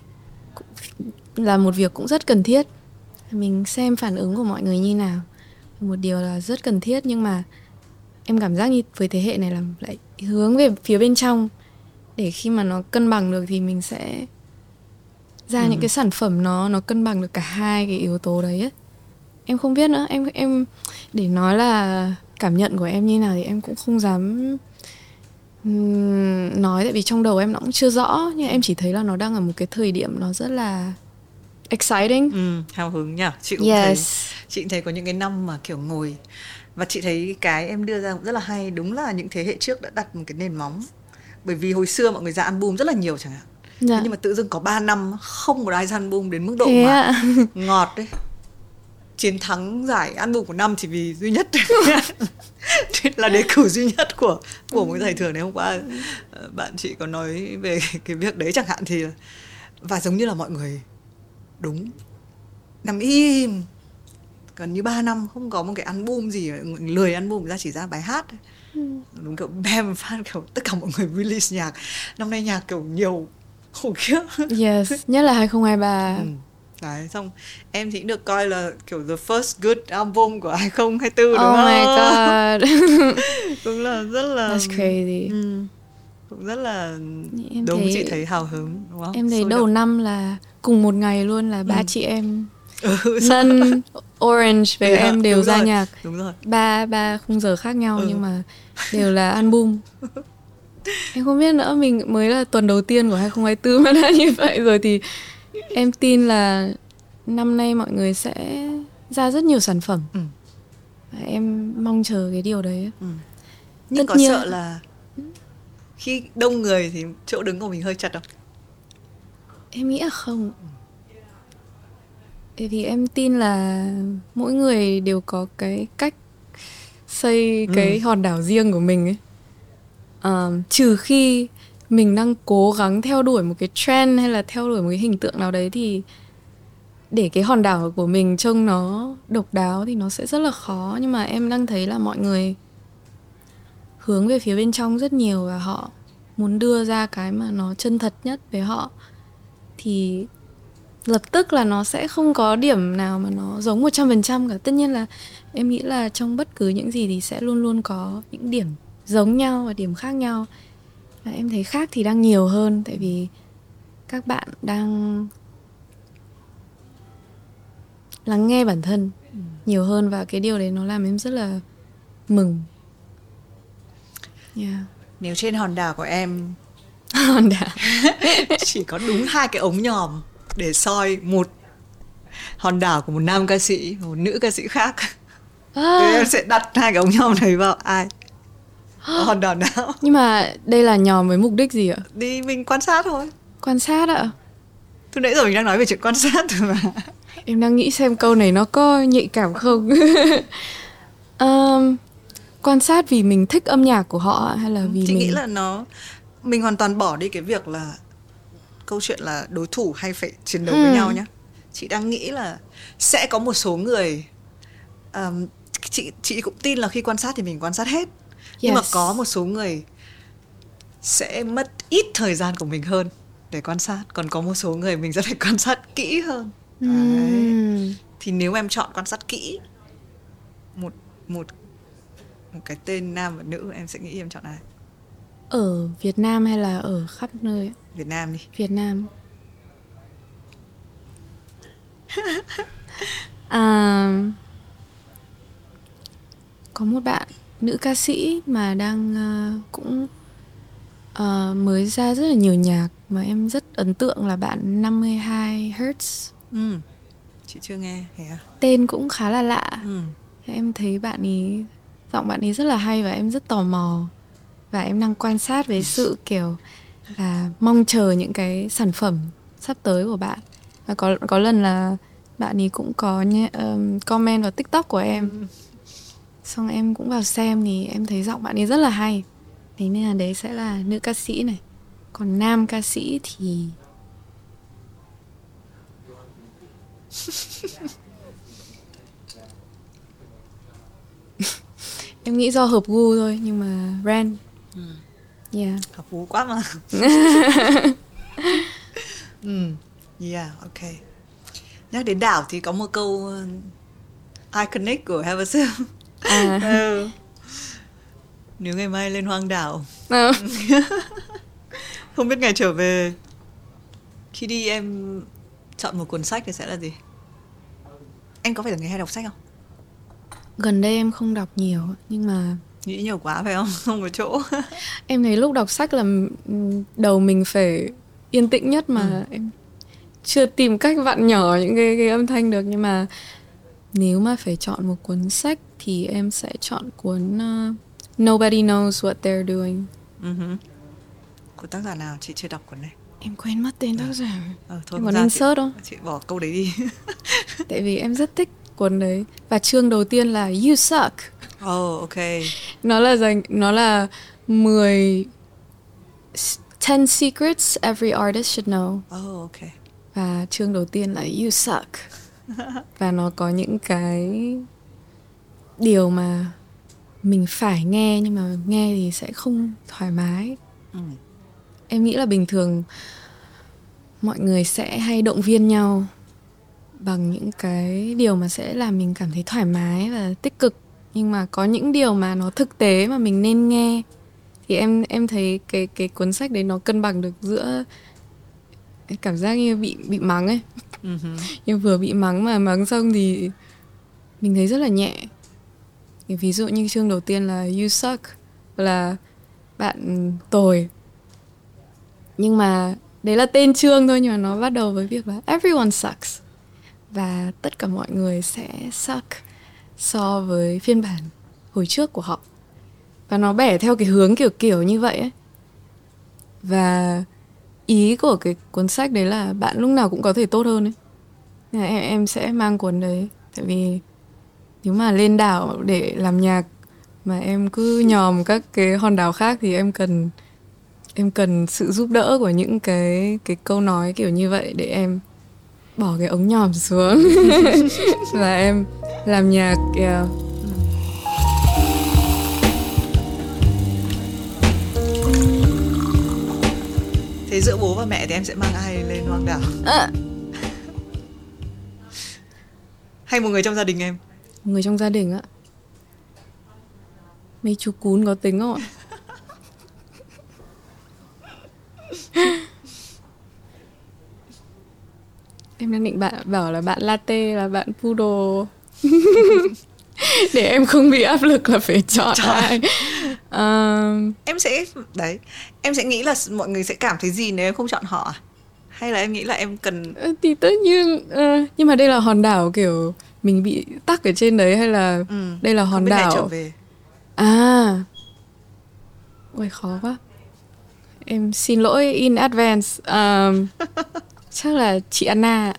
là một việc cũng rất cần thiết. Mình xem phản ứng của mọi người như nào một điều là rất cần thiết nhưng mà em cảm giác như với thế hệ này là lại hướng về phía bên trong để khi mà nó cân bằng được thì mình sẽ ra ừ. những cái sản phẩm nó nó cân bằng được cả hai cái yếu tố đấy ấy. em không biết nữa em em để nói là cảm nhận của em như nào thì em cũng không dám nói tại vì trong đầu em nó cũng chưa rõ nhưng em chỉ thấy là nó đang ở một cái thời điểm nó rất là exciting. Ừ, hào hứng nhỉ chị cũng yes. thấy chị thấy có những cái năm mà kiểu ngồi và chị thấy cái em đưa ra cũng rất là hay. Đúng là những thế hệ trước đã đặt một cái nền móng. Bởi vì hồi xưa mọi người ra album rất là nhiều chẳng hạn. Dạ. nhưng mà tự dưng có 3 năm không một ai ra album đến mức độ Thế mà à? ngọt đấy. Chiến thắng giải album của năm chỉ vì duy nhất. Là đề cử duy nhất của của một giải thưởng này hôm qua ờ, bạn chị có nói về cái việc đấy chẳng hạn thì và giống như là mọi người đúng nằm im gần như 3 năm không có một cái album gì lười album ra chỉ ra bài hát ừ. đúng kiểu bam fan kiểu tất cả mọi người release nhạc năm nay nhạc kiểu nhiều khủng khiếp yes nhất là 2023 ừ. Đấy, xong em thì cũng được coi là kiểu the first good album của 2024 đúng oh không? my god cũng là rất là that's crazy Ừ. Cũng rất là em đúng thấy chị thấy hào hứng đúng không? em thấy Sôi đầu động. năm là cùng một ngày luôn là ba chị em ừ, Sun Orange với Dạ, em đều ra rồi. nhạc đúng rồi. ba ba khung giờ khác nhau Ừ. nhưng mà đều là album em không biết nữa mình mới là tuần đầu tiên của 2024 mà đã như vậy rồi thì em tin là năm nay mọi người sẽ ra rất nhiều sản phẩm Ừ. Em mong chờ cái điều đấy Nhưng Tất có nhiên. sợ là khi đông người thì chỗ đứng của mình hơi chật không? em nghĩ là không. Bởi vì em tin là mỗi người đều có cái cách xây cái hòn đảo riêng của mình ấy. Ờ, trừ khi mình đang cố gắng theo đuổi một cái trend hay là theo đuổi một cái hình tượng nào đấy thì để cái hòn đảo của mình trông nó độc đáo thì nó sẽ rất là khó. Nhưng mà em đang thấy là mọi người hướng về phía bên trong rất nhiều và họ muốn đưa ra cái mà nó chân thật nhất với họ thì lập tức là nó sẽ không có điểm nào mà nó giống 100% cả. Tất nhiên là em nghĩ là trong bất cứ những gì thì sẽ luôn luôn có những điểm giống nhau và điểm khác nhau. Và em thấy khác thì đang nhiều hơn tại vì các bạn đang lắng nghe bản thân nhiều hơn và cái điều đấy nó làm em rất là mừng. Yeah. Nếu trên hòn đảo của em Hòn đảo. chỉ có đúng hai cái ống nhòm để soi một hòn đảo của một nam ca sĩ một nữ ca sĩ khác thì À, em sẽ đặt hai cái ống nhòm này vào ai hòn đảo nào nhưng mà đây là nhòm với mục đích gì ạ? đi mình quan sát thôi Quan sát ạ. Từ nãy giờ mình đang nói về chuyện quan sát thôi mà Em đang nghĩ xem câu này nó có nhạy cảm không. Ờm, quan sát vì mình thích âm nhạc của họ hay là vì chị mình nghĩ là nó mình hoàn toàn bỏ đi cái việc là câu chuyện là đối thủ hay phải chiến đấu với Ừ. nhau nhé chị đang nghĩ là sẽ có một số người ờm, chị chị cũng tin là khi quan sát thì mình quan sát hết nhưng mà Yes. có một số người sẽ mất ít thời gian của mình hơn để quan sát còn có một số người mình sẽ phải quan sát kỹ hơn Đấy. Ừm, thì nếu em chọn quan sát kỹ một một cái tên nam và nữ em sẽ nghĩ em chọn ai ở Việt Nam hay là ở khắp nơi? Việt Nam đi Việt Nam. à, có một bạn nữ ca sĩ mà đang ờ, cũng ờ, mới ra rất là nhiều nhạc mà em rất ấn tượng là bạn 52 Hertz. ừ. chị chưa nghe thế à Tên cũng khá là lạ. ừ. Em thấy bạn ấy giọng bạn ấy rất là hay và em rất tò mò. Và em đang quan sát với sự kiểu là mong chờ những cái sản phẩm sắp tới của bạn. Và có có lần là bạn ấy cũng có nhé, um, comment vào tiktok của em. Xong em cũng vào xem thì em thấy giọng bạn ấy rất là hay. Thế nên là đấy sẽ là nữ ca sĩ này. Còn nam ca sĩ thì em nghĩ do hợp gu thôi nhưng mà Ren yeah. Hợp phú quá mà. Ừ. yeah ok. Nhắc đến đảo thì có một câu uh, iconic của Have a Sip à. Ừ. nếu ngày mai lên hoang đảo. Ờ. không biết ngày trở về khi đi em chọn một cuốn sách thì sẽ là gì? Anh có phải là người hay đọc sách không gần đây em không đọc nhiều nhưng mà nghĩ nhiều quá phải không? Không có chỗ. Em thấy lúc đọc sách là đầu mình phải yên tĩnh nhất mà em chưa tìm cách vặn nhỏ những cái, cái âm thanh được. Nhưng mà nếu mà phải chọn một cuốn sách thì em sẽ chọn cuốn uh, Nobody Knows What They're Doing. Uh của tác giả nào? Chị chưa đọc cuốn này. Em quên mất tên tác giả. Ờ, thôi em còn insert chị, không? chị bỏ câu đấy đi. Tại vì em rất thích cuốn đấy. Và chương đầu tiên là You Suck. Oh ok nó là dành nó là 10 10 secrets every artist should know. Oh ok và chương đầu tiên là you suck. Và nó có những cái điều mà mình phải nghe nhưng mà nghe thì sẽ không thoải mái. Ừ. em nghĩ là bình thường mọi người sẽ hay động viên nhau bằng những cái điều mà sẽ làm mình cảm thấy thoải mái và tích cực. Nhưng mà có những điều mà nó thực tế mà mình nên nghe thì em em thấy cái cái cuốn sách đấy nó cân bằng được giữa cảm giác như bị bị mắng ấy. Uh-huh. nhưng vừa bị mắng mà mắng xong thì mình thấy rất là nhẹ. Ví dụ như chương đầu tiên là you suck là bạn tồi nhưng mà đấy là tên chương thôi nhưng mà nó bắt đầu với việc là everyone sucks và tất cả mọi người sẽ suck so với phiên bản hồi trước của họ. Và nó bẻ theo cái hướng kiểu kiểu như vậy ấy. Và ý của cái cuốn sách đấy là bạn lúc nào cũng có thể tốt hơn ấy. Em em sẽ mang cuốn đấy. Tại vì nếu mà lên đảo để làm nhạc mà em cứ nhòm các cái hòn đảo khác thì em cần em cần sự giúp đỡ của những cái cái câu nói kiểu như vậy để em bỏ cái ống nhòm xuống. Và em làm nhạc yeah. thế giữa bố và mẹ thì em sẽ mang ai lên hoang đảo? À. hay một người trong gia đình em? Một người trong gia đình ạ mấy chú cún có tính không ạ em đang định bạn bảo là bạn latte là bạn poodle để em không bị áp lực là phải chọn Trời. ai um... em sẽ đấy em sẽ nghĩ là mọi người sẽ cảm thấy gì nếu em không chọn họ à? hay là em nghĩ là em cần ờ, thì tất nhiên uh, nhưng mà đây là hòn đảo kiểu mình bị tắc ở trên đấy hay là ừ. đây là hòn đảo trở về. à ôi khó quá em xin lỗi in advance um, chắc là chị Anna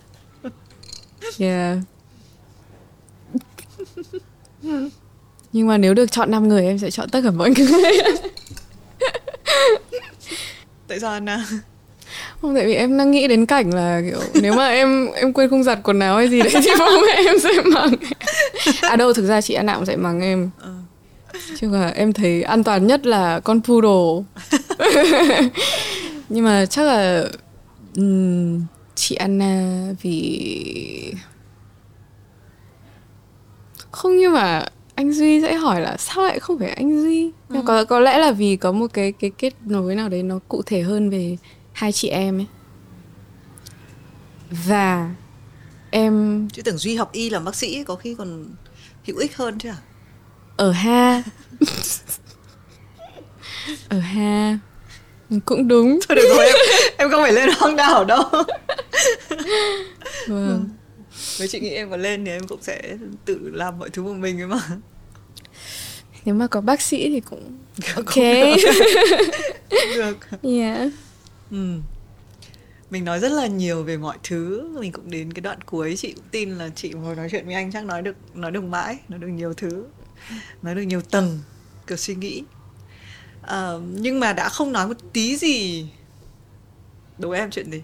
yeah. Nhưng mà nếu được chọn 5 người em sẽ chọn tất cả mọi người. Tại sao Anna? Không tại vì em đang nghĩ đến cảnh là kiểu nếu mà em em quên không giặt quần áo hay gì đấy thì bố mẹ em sẽ mắng à đâu thực ra chị Anna cũng sẽ mắng em. Ừ. chứ mà em thấy an toàn nhất là con poodle. Nhưng mà chắc là um, chị Anna vì không nhưng mà anh Duy sẽ hỏi là sao lại không phải anh Duy? Ừ. có có lẽ là vì có một cái cái kết nối nào đấy nó cụ thể hơn về hai chị em ấy. Và em chứ tưởng Duy học y làm bác sĩ có khi còn hữu ích hơn chứ à? Ở ha. Ở ha cũng đúng. Thôi được rồi em em không phải lên hoang đảo đâu. Vâng. Với chị nghĩ em mà lên thì em cũng sẽ tự làm mọi thứ một mình ấy mà. Nếu mà có bác sĩ thì cũng ok. được. Yeah ừ. mình nói rất là nhiều về mọi thứ. Mình cũng đến cái đoạn cuối chị cũng tin là chị ngồi nói chuyện với anh chắc nói được nói được mãi nói được nhiều thứ nói được nhiều tầng kiểu suy nghĩ à, nhưng mà đã không nói một tí gì. Đố em chuyện gì?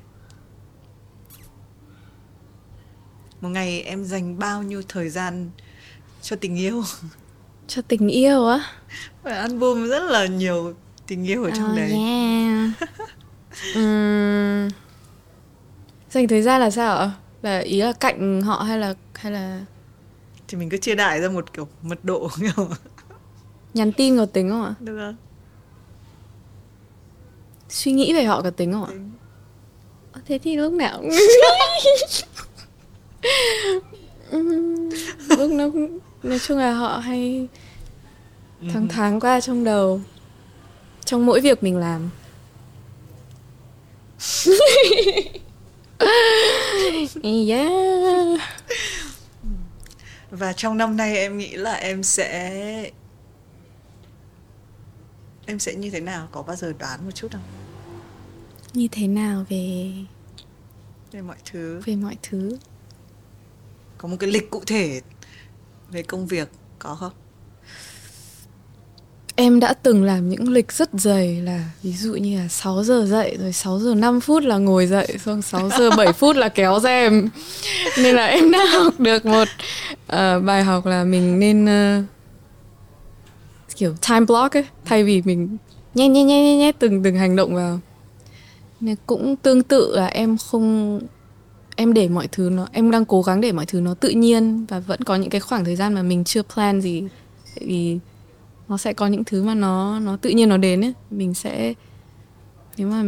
Một ngày em dành bao nhiêu thời gian cho tình yêu? Cho tình yêu á? Album rất là nhiều tình yêu ở trong oh, đấy. yeah. uhm, dành thời gian là sao ạ? Là ý là cạnh họ hay là hay là thì mình cứ chia đại ra một kiểu mật độ kiểu nhắn tin có tính không ạ? Được rồi suy nghĩ về họ có tính không ạ ờ, thế thì lúc nào lúc nó nói chung là họ hay tháng ừ. tháng qua trong đầu trong mỗi việc mình làm yeah. và trong năm nay em nghĩ là em sẽ em sẽ như thế nào? Có bao giờ đoán một chút không? Như thế nào về về mọi thứ. Về mọi thứ. Có một cái lịch cụ thể về công việc có không? Em đã từng làm những lịch rất dày là ví dụ như là 6 giờ dậy rồi 6 giờ 5 phút là ngồi dậy xong 6 giờ 7 phút là kéo rèm. Nên là em đã học được một uh, bài học là mình nên uh, kiểu time block ấy thay vì mình nhét nhét nhét nhét, nhét từng từng hành động vào. Nên cũng tương tự là em không em để mọi thứ nó em đang cố gắng để mọi thứ nó tự nhiên và vẫn có những cái khoảng thời gian mà mình chưa plan gì tại vì nó sẽ có những thứ mà nó nó tự nhiên nó đến ấy mình sẽ nếu mà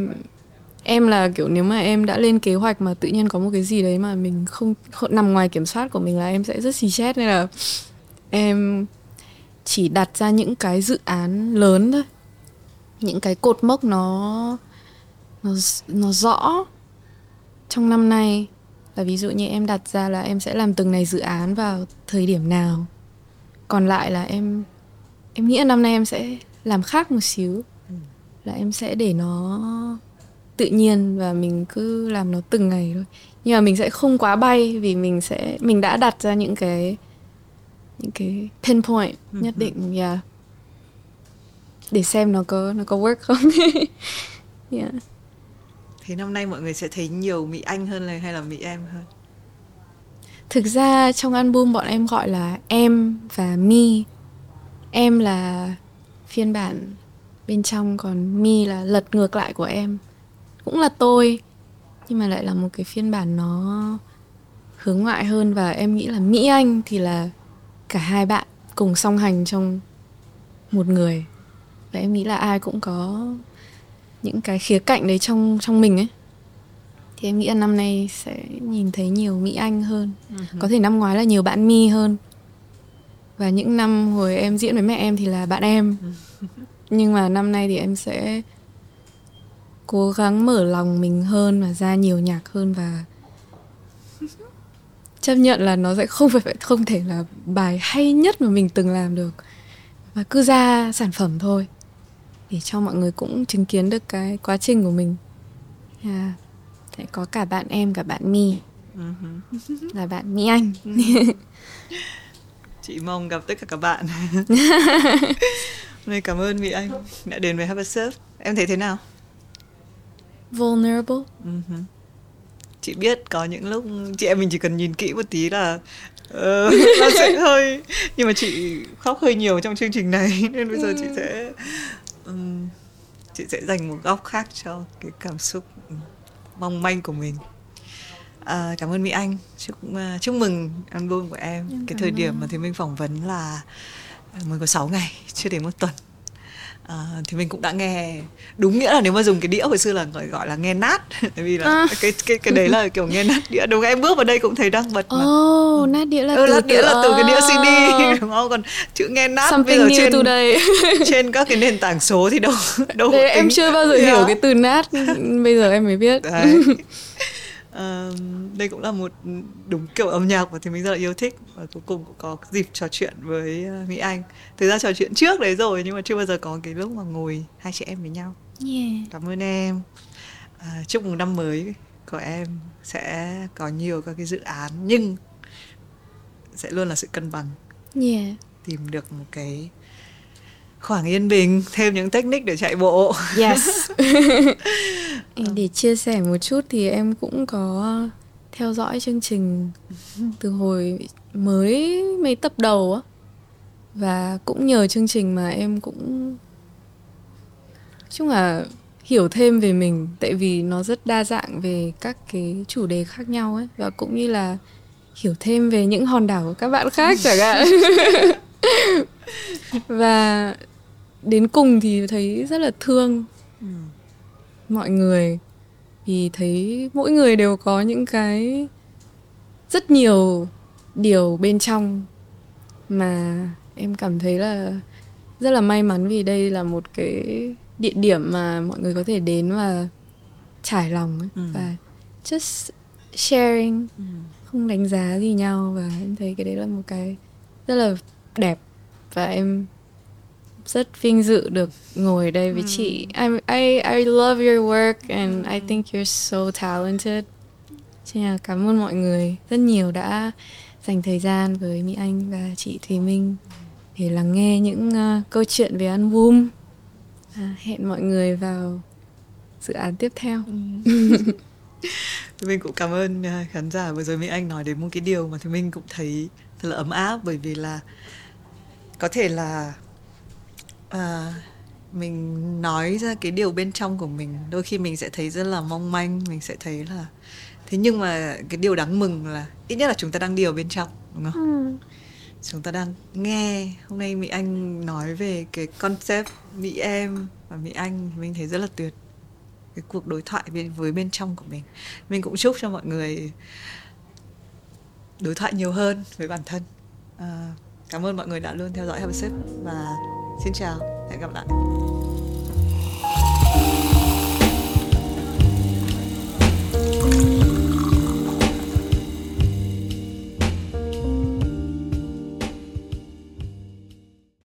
em là kiểu nếu mà em đã lên kế hoạch mà tự nhiên có một cái gì đấy mà mình không, không nằm ngoài kiểm soát của mình là em sẽ rất xì chết nên là em chỉ đặt ra những cái dự án lớn thôi. Những cái cột mốc nó nó nó rõ trong năm nay. Là ví dụ như em đặt ra là em sẽ làm từng này dự án vào thời điểm nào. Còn lại là em em nghĩ là năm nay em sẽ làm khác một xíu. Là em sẽ để nó tự nhiên và mình cứ làm nó từng ngày thôi. Nhưng mà mình sẽ không quá bay vì mình sẽ, mình đã đặt ra những cái những cái pinpoint nhất định yeah. để xem nó có nó có work không yeah. Thế năm nay mọi người sẽ thấy nhiều Mỹ Anh hơn là hay là Mỹ em hơn? Thực ra trong album bọn em gọi là em và mi. Em là phiên bản bên trong còn mi là lật ngược lại của em. Cũng là tôi nhưng mà lại là một cái phiên bản nó hướng ngoại hơn và em nghĩ là Mỹ Anh thì là cả hai bạn cùng song hành trong một người. Và em nghĩ là ai cũng có những cái khía cạnh đấy trong trong mình ấy. Thì em nghĩ là năm nay sẽ nhìn thấy nhiều mỹ anh hơn. Uh-huh. có thể năm ngoái là nhiều bạn mi hơn. Và những năm hồi em diễn với mẹ em thì là bạn em. Nhưng mà năm nay thì em sẽ cố gắng mở lòng mình hơn và ra nhiều nhạc hơn và chấp nhận là nó sẽ không phải không thể là bài hay nhất mà mình từng làm được và cứ ra sản phẩm thôi để cho mọi người cũng chứng kiến được cái quá trình của mình yeah. sẽ có cả bạn em cả bạn mi uh-huh. là bạn mỹ anh chị mong gặp tất cả các bạn Này cảm ơn Mỹ Anh đã đến với Surf. Em thấy thế nào? Vulnerable. Uh-huh. Chị biết có những lúc chị em mình chỉ cần nhìn kỹ một tí là uh, nó sẽ hơi nhưng mà chị khóc hơi nhiều trong chương trình này nên bây giờ chị sẽ um, chị sẽ dành một góc khác cho cái cảm xúc mong manh của mình. À, cảm ơn mỹ anh. Chúc uh, chúc mừng album của em. Em cái thời điểm mà thì mình phỏng vấn là mới có 6 ngày chưa đến một tuần à, thì mình cũng đã nghe. Đúng nghĩa là nếu mà dùng cái đĩa hồi xưa là gọi gọi là nghe nát. Tại vì là à. cái cái cái đấy là kiểu nghe nát đĩa. Đúng em bước vào đây cũng thấy đang bật mà. Oh, nát đĩa là ừ, từ nát đĩa là từ cái đĩa CD đúng không? Còn chữ nghe nát Something bây giờ trên today. trên các cái nền tảng số thì đâu đâu đấy, em chưa bao giờ yeah. hiểu cái từ nát bây giờ em mới biết. Đấy uh, đây cũng là một đúng kiểu âm nhạc mà thì mình rất là yêu thích và cuối cùng cũng có dịp trò chuyện với uh, Mỹ Anh. Thực ra trò chuyện trước đấy rồi nhưng mà chưa bao giờ có cái lúc mà ngồi hai chị em với nhau. Yeah. Cảm ơn em. Uh, chúc mừng năm mới của em sẽ có nhiều các cái dự án nhưng sẽ luôn là sự cân bằng. Yeah. Tìm được một cái khoảng yên bình thêm những technique để chạy bộ yes để chia sẻ một chút thì em cũng có theo dõi chương trình từ hồi mới mấy tập đầu á. Và cũng nhờ chương trình mà em cũng chung là hiểu thêm về mình tại vì nó rất đa dạng về các cái chủ đề khác nhau ấy. Và cũng như là hiểu thêm về những hòn đảo của các bạn khác chẳng hạn. Và đến cùng thì thấy rất là thương. Ừ. mọi người vì thấy mỗi người đều có những cái rất nhiều điều bên trong mà em cảm thấy là rất là may mắn vì đây là một cái địa điểm mà mọi người có thể đến và trải lòng ấy. Ừ. và just sharing ừ. không đánh giá gì nhau và em thấy cái đấy là một cái rất là đẹp và em rất vinh dự được ngồi đây với chị. I I I love your work and I think you're so talented. Nên là cảm ơn mọi người rất nhiều đã dành thời gian với Mỹ Anh và chị Thùy Minh để lắng nghe những uh, câu chuyện về album. À, hẹn mọi người vào dự án tiếp theo. mình cũng cảm ơn uh, khán giả vừa rồi Mỹ Anh nói đến một cái điều mà thì mình cũng thấy thật là ấm áp bởi vì là có thể là à, mình nói ra cái điều bên trong của mình đôi khi mình sẽ thấy rất là mong manh mình sẽ thấy là thế nhưng mà cái điều đáng mừng là ít nhất là chúng ta đang điều bên trong đúng không? Ừ. chúng ta đang nghe. Hôm nay mỹ anh nói về cái concept mỹ em và mỹ anh mình thấy rất là tuyệt. Cái cuộc đối thoại với, với bên trong của mình. Mình cũng chúc cho mọi người đối thoại nhiều hơn với bản thân. À, cảm ơn mọi người đã luôn theo dõi Have a Sip và xin chào hẹn gặp lại.